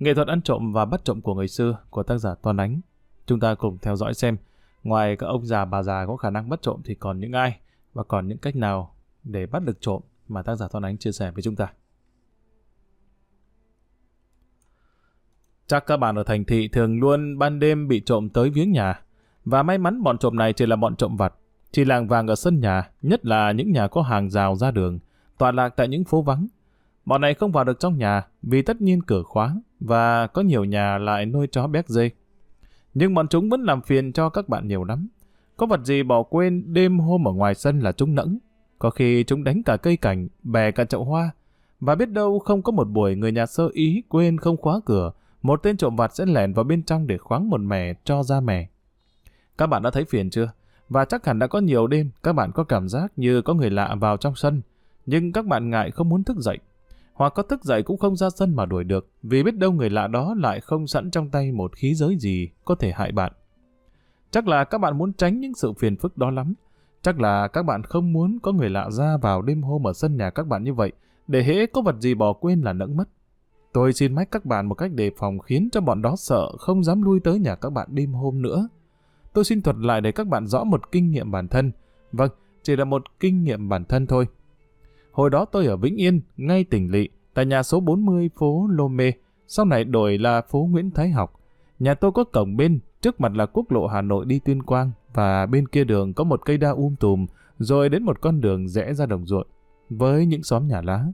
Nghệ thuật ăn trộm và bắt trộm của người xưa của tác giả Toàn Ánh. Chúng ta cùng theo dõi xem, ngoài các ông già bà già có khả năng bắt trộm thì còn những ai và còn những cách nào để bắt được trộm mà tác giả Toàn Ánh chia sẻ với chúng ta. Chắc các bạn ở thành thị thường luôn ban đêm bị trộm tới viếng nhà. Và may mắn bọn trộm này chỉ là bọn trộm vặt. Chỉ làng vàng ở sân nhà, nhất là những nhà có hàng rào ra đường, tọa lạc tại những phố vắng. Bọn này không vào được trong nhà vì tất nhiên cửa khóa và có nhiều nhà lại nuôi chó béc dê. Nhưng bọn chúng vẫn làm phiền cho các bạn nhiều lắm. Có vật gì bỏ quên đêm hôm ở ngoài sân là chúng nẫng. Có khi chúng đánh cả cây cảnh, bè cả chậu hoa. Và biết đâu không có một buổi người nhà sơ ý quên không khóa cửa, một tên trộm vặt sẽ lẻn vào bên trong để khoáng một mẻ cho ra mẻ. Các bạn đã thấy phiền chưa? Và chắc hẳn đã có nhiều đêm các bạn có cảm giác như có người lạ vào trong sân, nhưng các bạn ngại không muốn thức dậy. Hoặc có thức dậy cũng không ra sân mà đuổi được, vì biết đâu người lạ đó lại không sẵn trong tay một khí giới gì có thể hại bạn. Chắc là các bạn muốn tránh những sự phiền phức đó lắm. Chắc là các bạn không muốn có người lạ ra vào đêm hôm ở sân nhà các bạn như vậy, để hễ có vật gì bỏ quên là nẫng mất. Tôi xin mách các bạn một cách đề phòng khiến cho bọn đó sợ không dám lui tới nhà các bạn đêm hôm nữa. Tôi xin thuật lại để các bạn rõ một kinh nghiệm bản thân. Vâng, chỉ là một kinh nghiệm bản thân thôi. Hồi đó tôi ở Vĩnh Yên, ngay tỉnh Lị, tại nhà số 40 phố Lô Mê, sau này đổi là phố Nguyễn Thái Học. Nhà tôi có cổng bên, trước mặt là quốc lộ Hà Nội đi Tuyên Quang, và bên kia đường có một cây đa um tùm, rồi đến một con đường rẽ ra đồng ruộng, với những xóm nhà lá.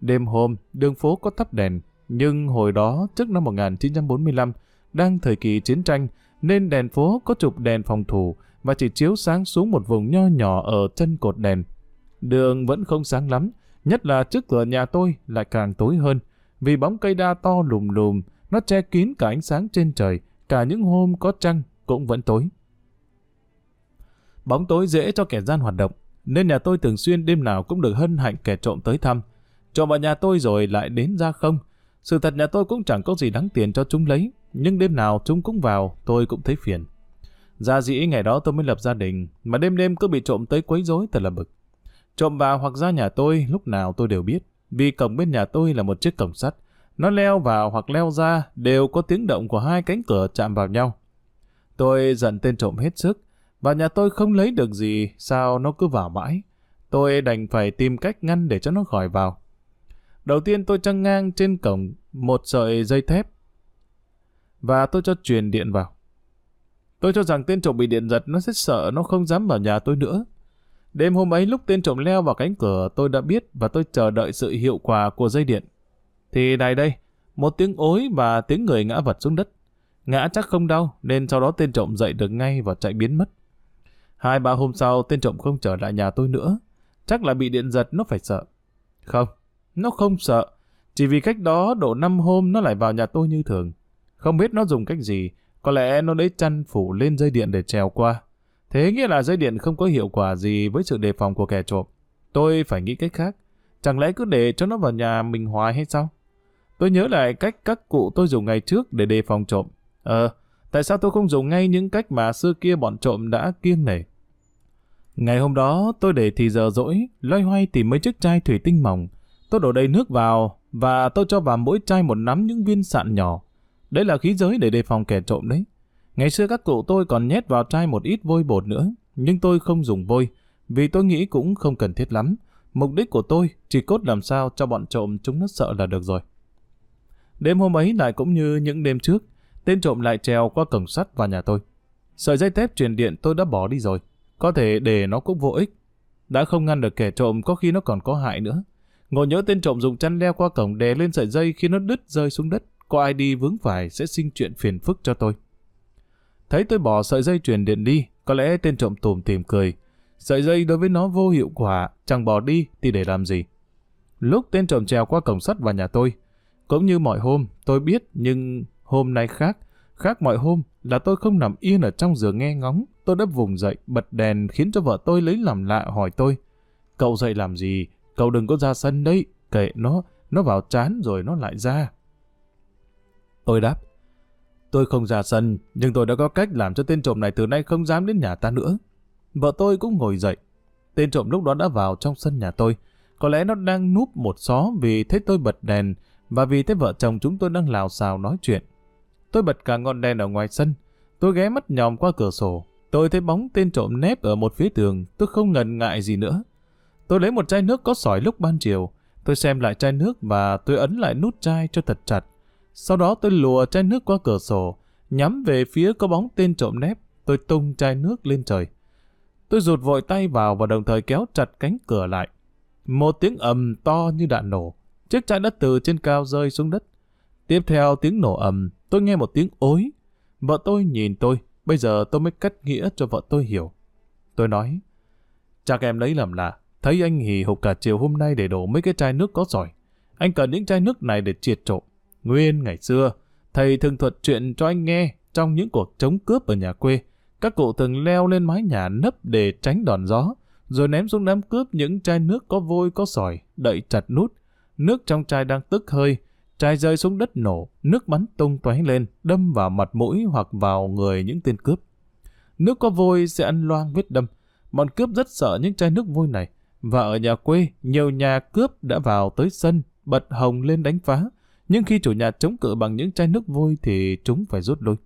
Đêm hôm, đường phố có thắp đèn, nhưng hồi đó, trước năm 1945, đang thời kỳ chiến tranh, nên đèn phố có chụp đèn phòng thủ và chỉ chiếu sáng xuống một vùng nho nhỏ ở chân cột đèn. Đường vẫn không sáng lắm, nhất là trước cửa nhà tôi lại càng tối hơn, vì bóng cây đa to lùm lùm, nó che kín cả ánh sáng trên trời, cả những hôm có trăng cũng vẫn tối. Bóng tối dễ cho kẻ gian hoạt động, nên nhà tôi thường xuyên đêm nào cũng được hân hạnh kẻ trộm tới thăm. Trộm vào nhà tôi rồi lại đến ra không, sự thật nhà tôi cũng chẳng có gì đáng tiền cho chúng lấy, nhưng đêm nào chúng cũng vào, tôi cũng thấy phiền. Ra dĩ ngày đó tôi mới lập gia đình, mà đêm đêm cứ bị trộm tới quấy rối thật là bực. Trộm vào hoặc ra nhà tôi lúc nào tôi đều biết, vì cổng bên nhà tôi là một chiếc cổng sắt. Nó leo vào hoặc leo ra đều có tiếng động của hai cánh cửa chạm vào nhau. Tôi giận tên trộm hết sức, và nhà tôi không lấy được gì, sao nó cứ vào mãi. Tôi đành phải tìm cách ngăn để cho nó khỏi vào. Đầu tiên tôi trăng ngang trên cổng một sợi dây thép và tôi cho truyền điện vào. Tôi cho rằng tên trộm bị điện giật nó sẽ sợ nó không dám vào nhà tôi nữa. Đêm hôm ấy lúc tên trộm leo vào cánh cửa tôi đã biết và tôi chờ đợi sự hiệu quả của dây điện. Thì này đây, một tiếng ối và tiếng người ngã vật xuống đất. Ngã chắc không đau nên sau đó tên trộm dậy được ngay và chạy biến mất. Hai ba hôm sau tên trộm không trở lại nhà tôi nữa. Chắc là bị điện giật nó phải sợ. Không, nó không sợ, chỉ vì cách đó độ năm hôm nó lại vào nhà tôi như thường. Không biết nó dùng cách gì, có lẽ nó lấy chăn phủ lên dây điện để trèo qua. Thế nghĩa là dây điện không có hiệu quả gì với sự đề phòng của kẻ trộm. Tôi phải nghĩ cách khác. Chẳng lẽ cứ để cho nó vào nhà mình hoài hay sao? Tôi nhớ lại cách các cụ tôi dùng ngày trước để đề phòng trộm. Ờ, tại sao tôi không dùng ngay những cách mà xưa kia bọn trộm đã kiêng nể? Ngày hôm đó, tôi để thì giờ rỗi, loay hoay tìm mấy chiếc chai thủy tinh mỏng, Tôi đổ đầy nước vào và tôi cho vào mỗi chai một nắm những viên sạn nhỏ. Đấy là khí giới để đề phòng kẻ trộm đấy. Ngày xưa các cụ tôi còn nhét vào chai một ít vôi bột nữa, nhưng tôi không dùng vôi, vì tôi nghĩ cũng không cần thiết lắm. Mục đích của tôi chỉ cốt làm sao cho bọn trộm chúng nó sợ là được rồi. Đêm hôm ấy lại cũng như những đêm trước, tên trộm lại trèo qua cổng sắt vào nhà tôi. Sợi dây thép truyền điện tôi đã bỏ đi rồi, có thể để nó cũng vô ích. Đã không ngăn được kẻ trộm có khi nó còn có hại nữa. Ngồi nhớ tên trộm dùng chăn leo qua cổng đè lên sợi dây khi nó đứt rơi xuống đất. Có ai đi vướng phải sẽ sinh chuyện phiền phức cho tôi. Thấy tôi bỏ sợi dây truyền điện đi, có lẽ tên trộm tùm tìm cười. Sợi dây đối với nó vô hiệu quả, chẳng bỏ đi thì để làm gì. Lúc tên trộm trèo qua cổng sắt vào nhà tôi, cũng như mọi hôm, tôi biết nhưng hôm nay khác. Khác mọi hôm là tôi không nằm yên ở trong giường nghe ngóng. Tôi đã vùng dậy, bật đèn khiến cho vợ tôi lấy làm lạ hỏi tôi. Cậu dậy làm gì? Cậu đừng có ra sân đấy, kệ nó, nó vào chán rồi nó lại ra. Tôi đáp, tôi không ra sân, nhưng tôi đã có cách làm cho tên trộm này từ nay không dám đến nhà ta nữa. Vợ tôi cũng ngồi dậy. Tên trộm lúc đó đã vào trong sân nhà tôi. Có lẽ nó đang núp một xó vì thấy tôi bật đèn và vì thấy vợ chồng chúng tôi đang lào xào nói chuyện. Tôi bật cả ngọn đèn ở ngoài sân, tôi ghé mắt nhòm qua cửa sổ, tôi thấy bóng tên trộm nép ở một phía tường, tôi không ngần ngại gì nữa. Tôi lấy một chai nước có sỏi lúc ban chiều, tôi xem lại chai nước và tôi ấn lại nút chai cho thật chặt. Sau đó tôi lùa chai nước qua cửa sổ, nhắm về phía có bóng tên trộm nép, tôi tung chai nước lên trời. Tôi rụt vội tay vào và đồng thời kéo chặt cánh cửa lại. Một tiếng ầm to như đạn nổ, chiếc chai đất từ trên cao rơi xuống đất. Tiếp theo tiếng nổ ầm, tôi nghe một tiếng ối. Vợ tôi nhìn tôi, bây giờ tôi mới cắt nghĩa cho vợ tôi hiểu. Tôi nói, chắc em lấy làm lạ, thấy anh hì hục cả chiều hôm nay để đổ mấy cái chai nước có giỏi, Anh cần những chai nước này để triệt trộm. Nguyên ngày xưa, thầy thường thuật chuyện cho anh nghe trong những cuộc chống cướp ở nhà quê. Các cụ thường leo lên mái nhà nấp để tránh đòn gió, rồi ném xuống đám cướp những chai nước có vôi có sỏi, đậy chặt nút. Nước trong chai đang tức hơi, chai rơi xuống đất nổ, nước bắn tung tóe lên, đâm vào mặt mũi hoặc vào người những tên cướp. Nước có vôi sẽ ăn loang vết đâm. Bọn cướp rất sợ những chai nước vôi này. Và ở nhà quê, nhiều nhà cướp đã vào tới sân, bật hồng lên đánh phá. Nhưng khi chủ nhà chống cự bằng những chai nước vôi thì chúng phải rút lui.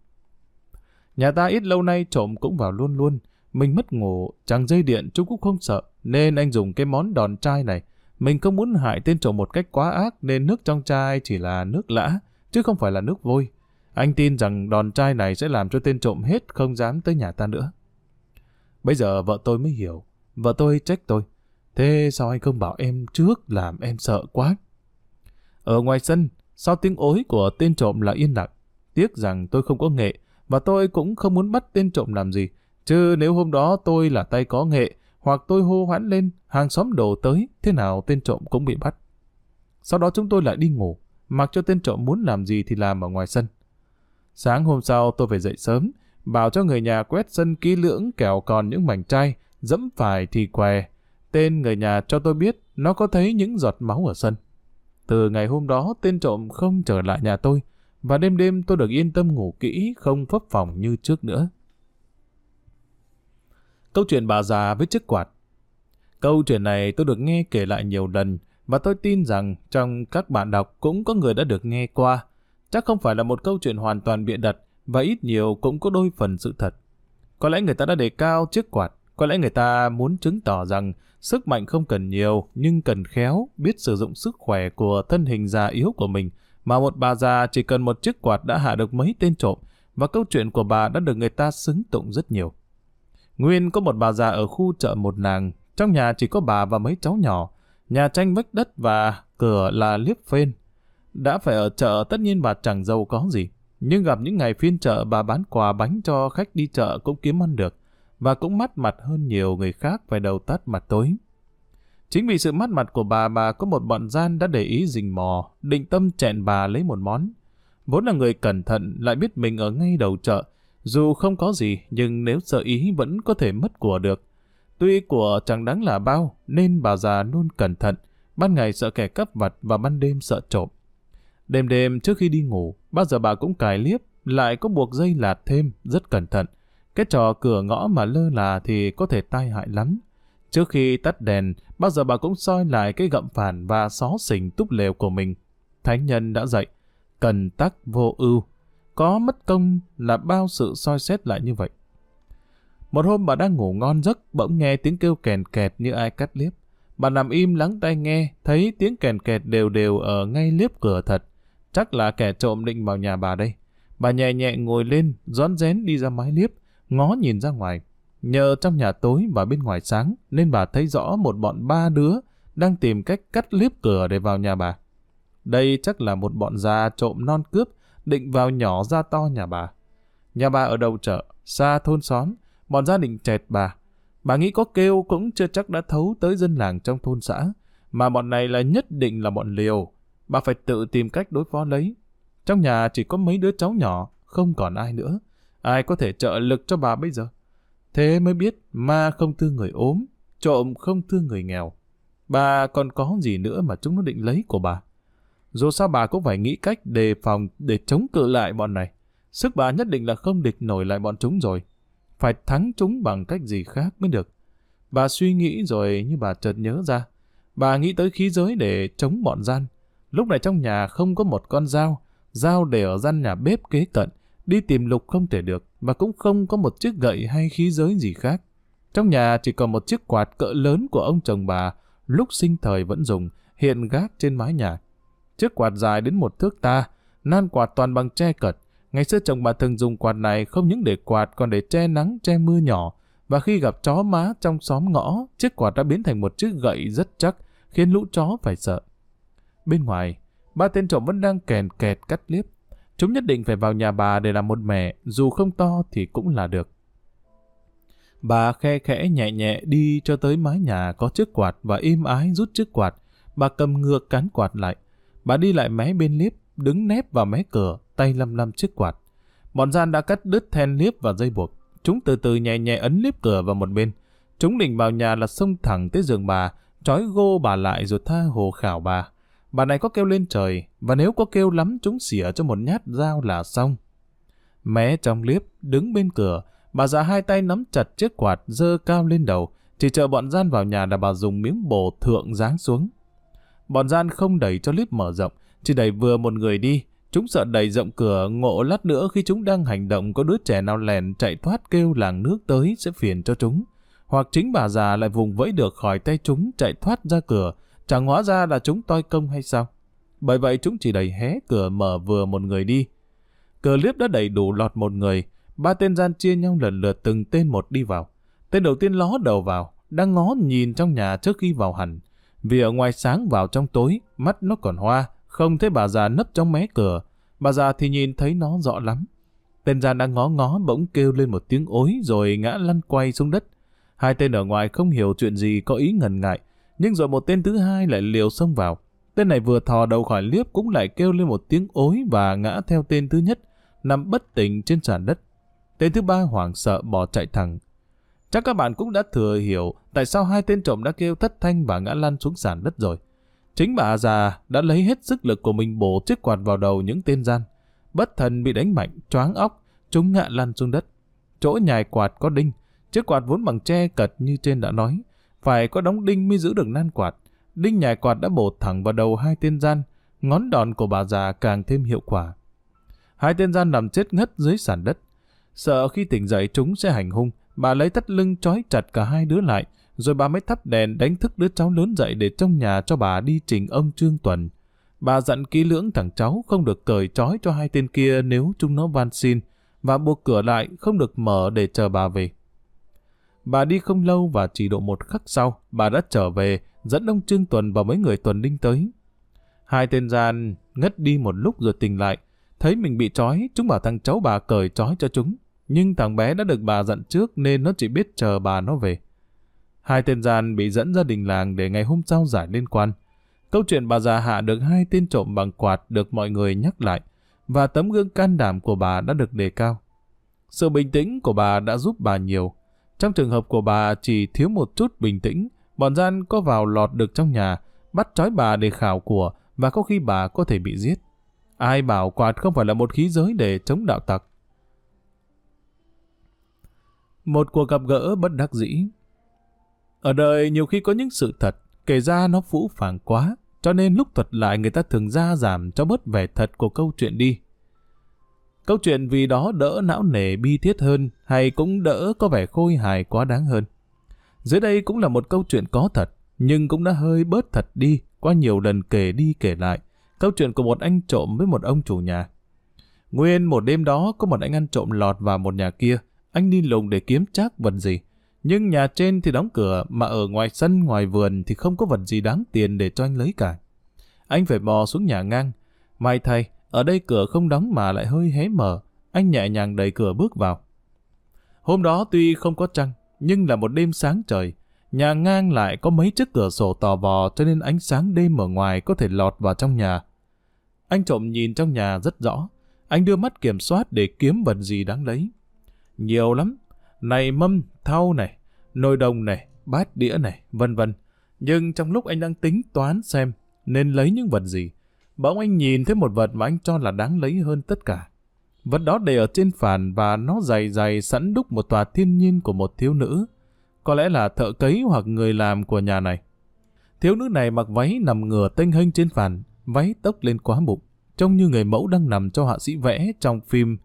Nhà ta ít lâu nay trộm cũng vào luôn luôn. Mình mất ngủ, chẳng dây điện chúng cũng không sợ, nên anh dùng cái món đòn chai này. Mình không muốn hại tên trộm một cách quá ác nên nước trong chai chỉ là nước lã, chứ không phải là nước vôi. Anh tin rằng đòn chai này sẽ làm cho tên trộm hết không dám tới nhà ta nữa. Bây giờ vợ tôi mới hiểu. Vợ tôi trách tôi. Thế sao anh không bảo em trước làm em sợ quá? Ở ngoài sân, sau tiếng ối của tên trộm là yên lặng. Tiếc rằng tôi không có nghệ, và tôi cũng không muốn bắt tên trộm làm gì. Chứ nếu hôm đó tôi là tay có nghệ, hoặc tôi hô hoãn lên, hàng xóm đổ tới, thế nào tên trộm cũng bị bắt. Sau đó chúng tôi lại đi ngủ, mặc cho tên trộm muốn làm gì thì làm ở ngoài sân. Sáng hôm sau tôi phải dậy sớm, bảo cho người nhà quét sân kỹ lưỡng kẻo còn những mảnh chai, dẫm phải thì què. Tên người nhà cho tôi biết nó có thấy những giọt máu ở sân. Từ ngày hôm đó tên trộm không trở lại nhà tôi, và đêm đêm tôi được yên tâm ngủ kỹ, không phấp phòng như trước nữa. Câu chuyện bà già với chiếc quạt Câu chuyện này tôi được nghe kể lại nhiều lần, và tôi tin rằng trong các bạn đọc cũng có người đã được nghe qua. Chắc không phải là một câu chuyện hoàn toàn bịa đặt, và ít nhiều cũng có đôi phần sự thật. Có lẽ người ta đã đề cao chiếc quạt, có lẽ người ta muốn chứng tỏ rằng sức mạnh không cần nhiều, nhưng cần khéo, biết sử dụng sức khỏe của thân hình già yếu của mình, mà một bà già chỉ cần một chiếc quạt đã hạ được mấy tên trộm, và câu chuyện của bà đã được người ta xứng tụng rất nhiều. Nguyên có một bà già ở khu chợ một nàng, trong nhà chỉ có bà và mấy cháu nhỏ, nhà tranh vách đất và cửa là liếp phên. Đã phải ở chợ tất nhiên bà chẳng giàu có gì, nhưng gặp những ngày phiên chợ bà bán quà bánh cho khách đi chợ cũng kiếm ăn được, và cũng mắt mặt hơn nhiều người khác phải đầu tắt mặt tối. Chính vì sự mắt mặt của bà bà có một bọn gian đã để ý rình mò, định tâm chẹn bà lấy một món. Vốn là người cẩn thận lại biết mình ở ngay đầu chợ, dù không có gì nhưng nếu sợ ý vẫn có thể mất của được. Tuy của chẳng đáng là bao nên bà già luôn cẩn thận, ban ngày sợ kẻ cắp vặt và ban đêm sợ trộm. Đêm đêm trước khi đi ngủ, bao giờ bà cũng cài liếp, lại có buộc dây lạt thêm, rất cẩn thận. Cái trò cửa ngõ mà lơ là thì có thể tai hại lắm. Trước khi tắt đèn, bao giờ bà cũng soi lại cái gậm phản và xó xỉnh túp lều của mình. Thánh nhân đã dạy, cần tắc vô ưu. Có mất công là bao sự soi xét lại như vậy. Một hôm bà đang ngủ ngon giấc, bỗng nghe tiếng kêu kèn kẹt như ai cắt liếp. Bà nằm im lắng tai nghe, thấy tiếng kèn kẹt đều đều ở ngay liếp cửa thật. Chắc là kẻ trộm định vào nhà bà đây. Bà nhẹ nhẹ ngồi lên, rón rén đi ra mái liếp, ngó nhìn ra ngoài. Nhờ trong nhà tối và bên ngoài sáng, nên bà thấy rõ một bọn ba đứa đang tìm cách cắt liếp cửa để vào nhà bà. Đây chắc là một bọn già trộm non cướp, định vào nhỏ ra to nhà bà. Nhà bà ở đầu chợ, xa thôn xóm, bọn gia đình chẹt bà. Bà nghĩ có kêu cũng chưa chắc đã thấu tới dân làng trong thôn xã, mà bọn này là nhất định là bọn liều. Bà phải tự tìm cách đối phó lấy. Trong nhà chỉ có mấy đứa cháu nhỏ, không còn ai nữa. Ai có thể trợ lực cho bà bây giờ? Thế mới biết ma không thương người ốm, trộm không thương người nghèo. Bà còn có gì nữa mà chúng nó định lấy của bà? Dù sao bà cũng phải nghĩ cách đề phòng để chống cự lại bọn này. Sức bà nhất định là không địch nổi lại bọn chúng rồi. Phải thắng chúng bằng cách gì khác mới được. Bà suy nghĩ rồi như bà chợt nhớ ra. Bà nghĩ tới khí giới để chống bọn gian. Lúc này trong nhà không có một con dao, dao để ở gian nhà bếp kế cận, đi tìm lục không thể được, và cũng không có một chiếc gậy hay khí giới gì khác. Trong nhà chỉ còn một chiếc quạt cỡ lớn của ông chồng bà, lúc sinh thời vẫn dùng, hiện gác trên mái nhà. Chiếc quạt dài đến một thước ta, nan quạt toàn bằng tre cật. Ngày xưa chồng bà thường dùng quạt này không những để quạt còn để che nắng, che mưa nhỏ. Và khi gặp chó má trong xóm ngõ, chiếc quạt đã biến thành một chiếc gậy rất chắc, khiến lũ chó phải sợ. Bên ngoài, ba tên trộm vẫn đang kèn kẹt cắt liếp. Chúng nhất định phải vào nhà bà để làm một mẹ, dù không to thì cũng là được. Bà khe khẽ nhẹ nhẹ đi cho tới mái nhà có chiếc quạt và im ái rút chiếc quạt. Bà cầm ngược cán quạt lại. Bà đi lại mé bên liếp, đứng nép vào mé cửa, tay lăm lăm chiếc quạt. Bọn gian đã cắt đứt then liếp và dây buộc. Chúng từ từ nhẹ nhẹ ấn liếp cửa vào một bên. Chúng định vào nhà là xông thẳng tới giường bà, trói gô bà lại rồi tha hồ khảo bà. Bà này có kêu lên trời, và nếu có kêu lắm chúng xỉa cho một nhát dao là xong. Mé trong liếp, đứng bên cửa, bà già hai tay nắm chặt chiếc quạt dơ cao lên đầu, chỉ chờ bọn gian vào nhà là bà dùng miếng bồ thượng giáng xuống. Bọn gian không đẩy cho liếp mở rộng, chỉ đẩy vừa một người đi. Chúng sợ đẩy rộng cửa, ngộ lát nữa khi chúng đang hành động có đứa trẻ nào lèn chạy thoát kêu làng nước tới sẽ phiền cho chúng. Hoặc chính bà già lại vùng vẫy được khỏi tay chúng chạy thoát ra cửa, chẳng hóa ra là chúng toi công hay sao. Bởi vậy chúng chỉ đẩy hé cửa mở vừa một người đi. Cửa liếp đã đầy đủ lọt một người, ba tên gian chia nhau lần lượt từng tên một đi vào. Tên đầu tiên ló đầu vào, đang ngó nhìn trong nhà trước khi vào hẳn. Vì ở ngoài sáng vào trong tối, mắt nó còn hoa, không thấy bà già nấp trong mé cửa. Bà già thì nhìn thấy nó rõ lắm. Tên gian đang ngó ngó bỗng kêu lên một tiếng ối rồi ngã lăn quay xuống đất. Hai tên ở ngoài không hiểu chuyện gì có ý ngần ngại, nhưng rồi một tên thứ hai lại liều xông vào. Tên này vừa thò đầu khỏi liếp cũng lại kêu lên một tiếng ối và ngã theo tên thứ nhất, nằm bất tỉnh trên sàn đất. Tên thứ ba hoảng sợ bỏ chạy thẳng. Chắc các bạn cũng đã thừa hiểu tại sao hai tên trộm đã kêu thất thanh và ngã lăn xuống sàn đất rồi. Chính bà già đã lấy hết sức lực của mình bổ chiếc quạt vào đầu những tên gian. Bất thần bị đánh mạnh, choáng óc, chúng ngã lăn xuống đất. Chỗ nhài quạt có đinh, chiếc quạt vốn bằng tre cật như trên đã nói. Phải có đóng đinh mới giữ được nan quạt. Đinh nhài quạt đã bổ thẳng vào đầu hai tên gian, ngón đòn của bà già càng thêm hiệu quả. Hai tên gian nằm chết ngất dưới sàn đất. Sợ khi tỉnh dậy chúng sẽ hành hung, bà lấy thắt lưng trói chặt cả hai đứa lại, rồi bà mới thắp đèn đánh thức đứa cháu lớn dậy để trong nhà cho bà đi trình ông Trương Tuần. Bà dặn kỹ lưỡng thằng cháu không được cởi trói cho hai tên kia nếu chúng nó van xin, và buộc cửa lại không được mở để chờ bà về. Bà đi không lâu và chỉ độ một khắc sau, bà đã trở về, dẫn ông Trương Tuần và mấy người tuần đinh tới. Hai tên gian ngất đi một lúc rồi tỉnh lại, thấy mình bị trói, chúng bảo thằng cháu bà cởi trói cho chúng. Nhưng thằng bé đã được bà dặn trước nên nó chỉ biết chờ bà nó về. Hai tên gian bị dẫn ra đình làng để ngày hôm sau giải liên quan. Câu chuyện bà già hạ được hai tên trộm bằng quạt được mọi người nhắc lại, và tấm gương can đảm của bà đã được đề cao. Sự bình tĩnh của bà đã giúp bà nhiều. Trong trường hợp của bà chỉ thiếu một chút bình tĩnh, bọn gian có vào lọt được trong nhà, bắt trói bà để khảo của, và có khi bà có thể bị giết. Ai bảo quạt không phải là một khí giới để chống đạo tặc. Một cuộc gặp gỡ bất đắc dĩ ở đời nhiều khi có những sự thật, kể ra nó phũ phàng quá, cho nên lúc thuật lại người ta thường ra giảm cho bớt vẻ thật của câu chuyện đi. Câu chuyện vì đó đỡ não nề bi thiết hơn, hay cũng đỡ có vẻ khôi hài quá đáng hơn. Dưới đây cũng là một câu chuyện có thật, nhưng cũng đã hơi bớt thật đi qua nhiều lần kể đi kể lại. Câu chuyện của một anh trộm với một ông chủ nhà. Nguyên một đêm đó có một anh ăn trộm lọt vào một nhà kia. Anh đi lùng để kiếm chắc vật gì. Nhưng nhà trên thì đóng cửa, mà ở ngoài sân ngoài vườn thì không có vật gì đáng tiền để cho anh lấy cả. Anh phải bò xuống nhà ngang. May thay, ở đây cửa không đóng mà lại hơi hé mở. Anh nhẹ nhàng đẩy cửa bước vào. Hôm đó tuy không có trăng, nhưng là một đêm sáng trời. Nhà ngang lại có mấy chiếc cửa sổ tò vò cho nên ánh sáng đêm ở ngoài có thể lọt vào trong nhà. Anh trộm nhìn trong nhà rất rõ. Anh đưa mắt kiểm soát để kiếm vật gì đáng lấy. Nhiều lắm, này mâm, thau này, nồi đồng này, bát đĩa này, vân vân. Nhưng trong lúc anh đang tính toán xem nên lấy những vật gì, bỗng anh nhìn thấy một vật mà anh cho là đáng lấy hơn tất cả. Vật đó để ở trên phản và nó dày dày sẵn đúc một tòa thiên nhiên của một thiếu nữ. Có lẽ là thợ cấy hoặc người làm của nhà này. Thiếu nữ này mặc váy nằm ngửa tênh hênh trên phản. váy tốc lên quá bụng, trông như người mẫu đang nằm cho họa sĩ vẽ trong phim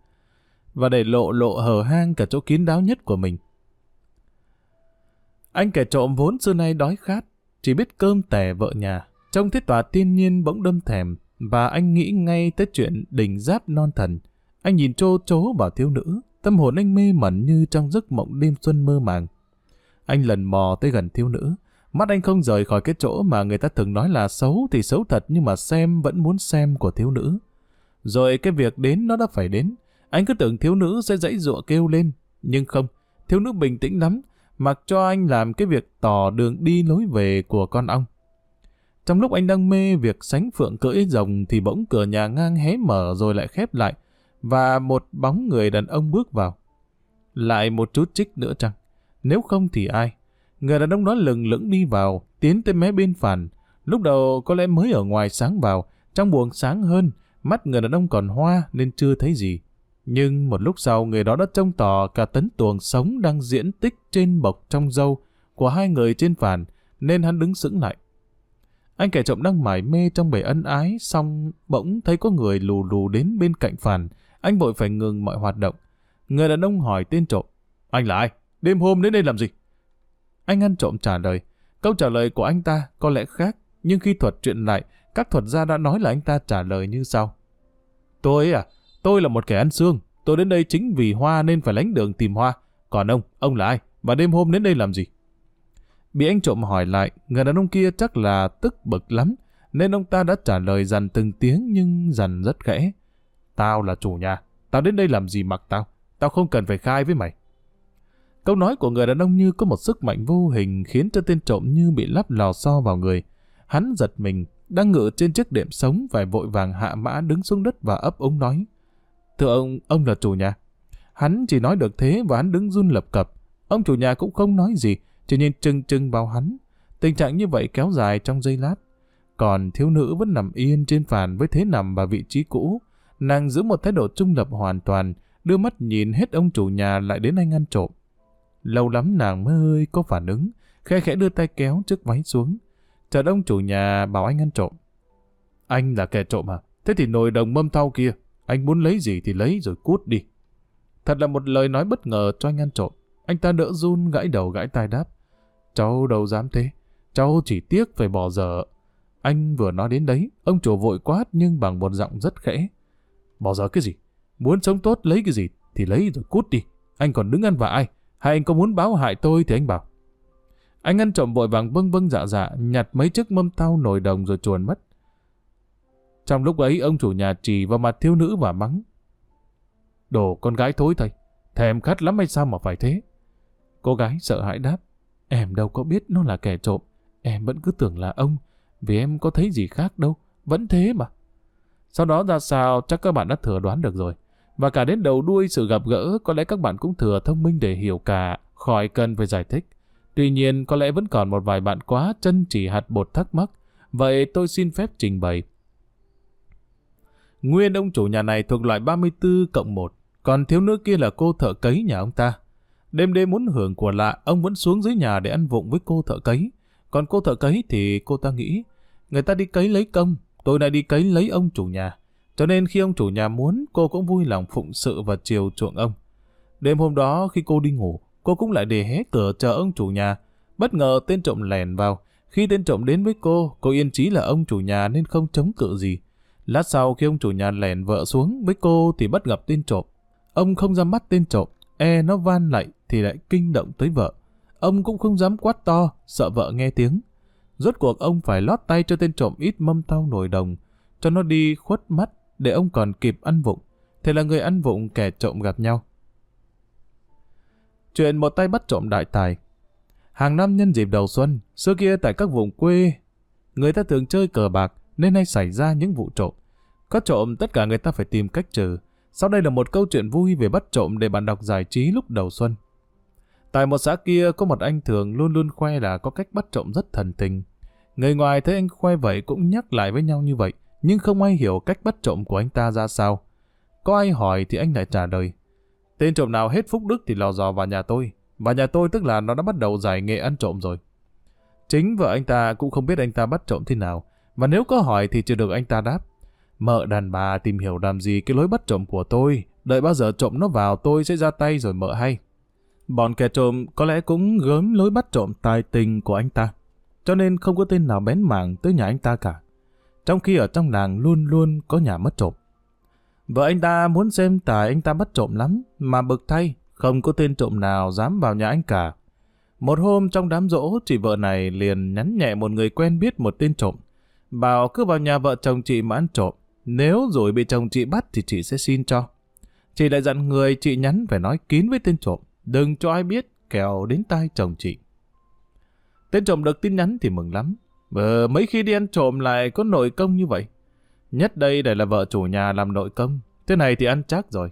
và để lộ lộ hở hang cả chỗ kín đáo nhất của mình. Anh kẻ trộm vốn xưa nay đói khát, chỉ biết cơm tẻ vợ nhà. Trong thiết tòa thiên nhiên bỗng đâm thèm, và anh nghĩ ngay tới chuyện đỉnh giáp non thần. Anh nhìn trô chố vào thiếu nữ, tâm hồn anh mê mẩn như trong giấc mộng đêm xuân mơ màng. Anh lần mò tới gần thiếu nữ, mắt anh không rời khỏi cái chỗ mà người ta thường nói là xấu thì xấu thật nhưng mà xem vẫn muốn xem của thiếu nữ. Rồi cái việc đến nó đã phải đến, anh cứ tưởng thiếu nữ sẽ dãy dụa kêu lên, nhưng không, thiếu nữ bình tĩnh lắm, mặc cho anh làm cái việc tỏ đường đi lối về của con ong. Trong lúc anh đang mê việc sánh phượng cưỡi rồng thì bỗng cửa nhà ngang hé mở rồi lại khép lại, và một bóng người đàn ông bước vào. Lại một chút trích nữa chăng? Nếu không thì ai? Người đàn ông đó lừng lững đi vào, tiến tới mé bên phản. Lúc đầu có lẽ mới ở ngoài sáng vào, trong buồng sáng hơn, mắt người đàn ông còn hoa nên chưa thấy gì. Nhưng một lúc sau người đó đã trông tỏ cả tấn tuồng sống đang diễn tích trên bọc trong dâu của hai người trên phản, nên hắn đứng sững lại. Anh kẻ trộm đang mải mê trong bể ân ái, xong bỗng thấy có người lù lù đến bên cạnh phản. Anh vội phải ngừng mọi hoạt động. Người đàn ông hỏi tên trộm. Anh là ai? Đêm hôm đến đây làm gì? Anh ăn trộm trả lời. Câu trả lời của anh ta có lẽ khác, nhưng khi thuật chuyện lại, các thuật gia đã nói là anh ta trả lời như sau. Tôi à, tôi là một kẻ ăn xương. Tôi đến đây chính vì hoa nên phải lánh đường tìm hoa. Còn ông, ông là ai? Và đêm hôm đến đây làm gì? Bị anh trộm hỏi lại, người đàn ông kia chắc là tức bực lắm, nên ông ta đã trả lời dằn từng tiếng nhưng dằn rất khẽ. Tao là chủ nhà, tao đến đây làm gì mặc tao, tao không cần phải khai với mày. Câu nói của người đàn ông như có một sức mạnh vô hình khiến cho tên trộm như bị lắp lò xo vào người. Hắn giật mình, đang ngự trên chiếc đệm sống phải vội vàng hạ mã đứng xuống đất và ấp ống nói. Thưa ông, ông là chủ nhà. Hắn chỉ nói được thế và hắn đứng run lập cập. Ông chủ nhà cũng không nói gì, chỉ nhìn trừng trừng vào hắn. Tình trạng như vậy kéo dài trong giây lát. Còn thiếu nữ vẫn nằm yên trên phàn với thế nằm và vị trí cũ. Nàng giữ một thái độ trung lập hoàn toàn, đưa mắt nhìn hết ông chủ nhà lại đến anh ăn trộm. Lâu lắm nàng mới hơi có phản ứng, khe khẽ đưa tay kéo chiếc váy xuống. Chợt ông chủ nhà bảo anh ăn trộm. Anh là kẻ trộm à? Thế thì nồi đồng mâm thau kia, anh muốn lấy gì thì lấy rồi cút đi. Thật là một lời nói bất ngờ cho anh ăn trộm. Anh ta đỡ run gãi đầu gãi tai đáp. Cháu đâu dám thế. Cháu chỉ tiếc phải bỏ dở. Anh vừa nói đến đấy, ông chủ vội quát nhưng bằng một giọng rất khẽ. Bỏ dở cái gì? Muốn sống tốt lấy cái gì thì lấy rồi cút đi. Anh còn đứng ăn vạ ai? Hay anh có muốn báo hại tôi thì anh bảo. Anh ăn trộm vội vàng vâng vâng dạ dạ, nhặt mấy chiếc mâm tao nồi đồng rồi chuồn mất. Trong lúc ấy, ông chủ nhà chỉ vào mặt thiếu nữ và mắng. Đồ con gái thối thầy, thèm khát lắm hay sao mà phải thế? Cô gái sợ hãi đáp. Em đâu có biết nó là kẻ trộm. Em vẫn cứ tưởng là ông. Vì em có thấy gì khác đâu. Vẫn thế mà. Sau đó ra sao chắc các bạn đã thừa đoán được rồi. Và cả đến đầu đuôi sự gặp gỡ có lẽ các bạn cũng thừa thông minh để hiểu cả, khỏi cần phải giải thích. Tuy nhiên có lẽ vẫn còn một vài bạn quá chân chỉ hạt bột thắc mắc. Vậy tôi xin phép trình bày. Nguyên ông chủ nhà này thuộc loại 34 cộng 1, còn thiếu nữ kia là cô thợ cấy nhà ông ta. Đêm đêm muốn hưởng của lạ, ông vẫn xuống dưới nhà để ăn vụng với cô thợ cấy. Còn cô thợ cấy thì cô ta nghĩ, người ta đi cấy lấy công, tôi lại đi cấy lấy ông chủ nhà. Cho nên khi ông chủ nhà muốn, cô cũng vui lòng phụng sự và chiều chuộng ông. Đêm hôm đó khi cô đi ngủ, cô cũng lại để hé cửa chờ ông chủ nhà. Bất ngờ tên trộm lèn vào. Khi tên trộm đến với cô, cô yên chí là ông chủ nhà nên không chống cự gì. Lát sau khi ông chủ nhà lèn vợ xuống với cô thì bắt gặp tên trộm. Ông không ra mắt tên trộm, e nó van lại thì lại kinh động tới vợ. Ông cũng không dám quát to, sợ vợ nghe tiếng. Rốt cuộc ông phải lót tay cho tên trộm ít mâm tao nồi đồng, cho nó đi khuất mắt để ông còn kịp ăn vụng. Thế là người ăn vụng kẻ trộm gặp nhau. Chuyện một tay bắt trộm đại tài. Hàng năm nhân dịp đầu xuân, xưa kia tại các vùng quê, người ta thường chơi cờ bạc nên hay xảy ra những vụ trộm. Có trộm tất cả người ta phải tìm cách trừ. Sau đây là một câu chuyện vui về bắt trộm để bạn đọc giải trí lúc đầu xuân. Tại một xã kia có một anh thường luôn luôn khoe là có cách bắt trộm rất thần tình. Người ngoài thấy anh khoe vậy cũng nhắc lại với nhau như vậy, nhưng không ai hiểu cách bắt trộm của anh ta ra sao. Có ai hỏi thì anh lại trả lời. Tên trộm nào hết phúc đức thì lò dò vào nhà tôi. Và nhà tôi tức là nó đã bắt đầu giải nghệ ăn trộm rồi. Chính vợ anh ta cũng không biết anh ta bắt trộm thế nào, Và nếu có hỏi thì chưa được anh ta đáp. Mợ đàn bà tìm hiểu làm gì cái lối bắt trộm của tôi, đợi bao giờ trộm nó vào tôi sẽ ra tay rồi mợ hay. Bọn kẻ trộm có lẽ cũng gớm lối bắt trộm tài tình của anh ta, cho nên không có tên nào bén mảng tới nhà anh ta cả. Trong khi ở trong làng luôn luôn có nhà mất trộm. Vợ anh ta muốn xem tài anh ta bắt trộm lắm, mà bực thay, không có tên trộm nào dám vào nhà anh cả. Một hôm trong đám rỗ, chị vợ này liền nhắn nhẹ một người quen biết một tên trộm. Bảo cứ vào nhà vợ chồng chị mà ăn trộm. Nếu rồi bị chồng chị bắt thì chị sẽ xin cho. Chị lại dặn người chị nhắn phải nói kín với tên trộm. Đừng cho ai biết, kẻo đến tai chồng chị. Tên trộm được tin nhắn thì mừng lắm. Ờ, mấy khi đi ăn trộm lại có nội công như vậy. Nhất đây đây là vợ chủ nhà làm nội công. Thế này thì ăn chắc rồi.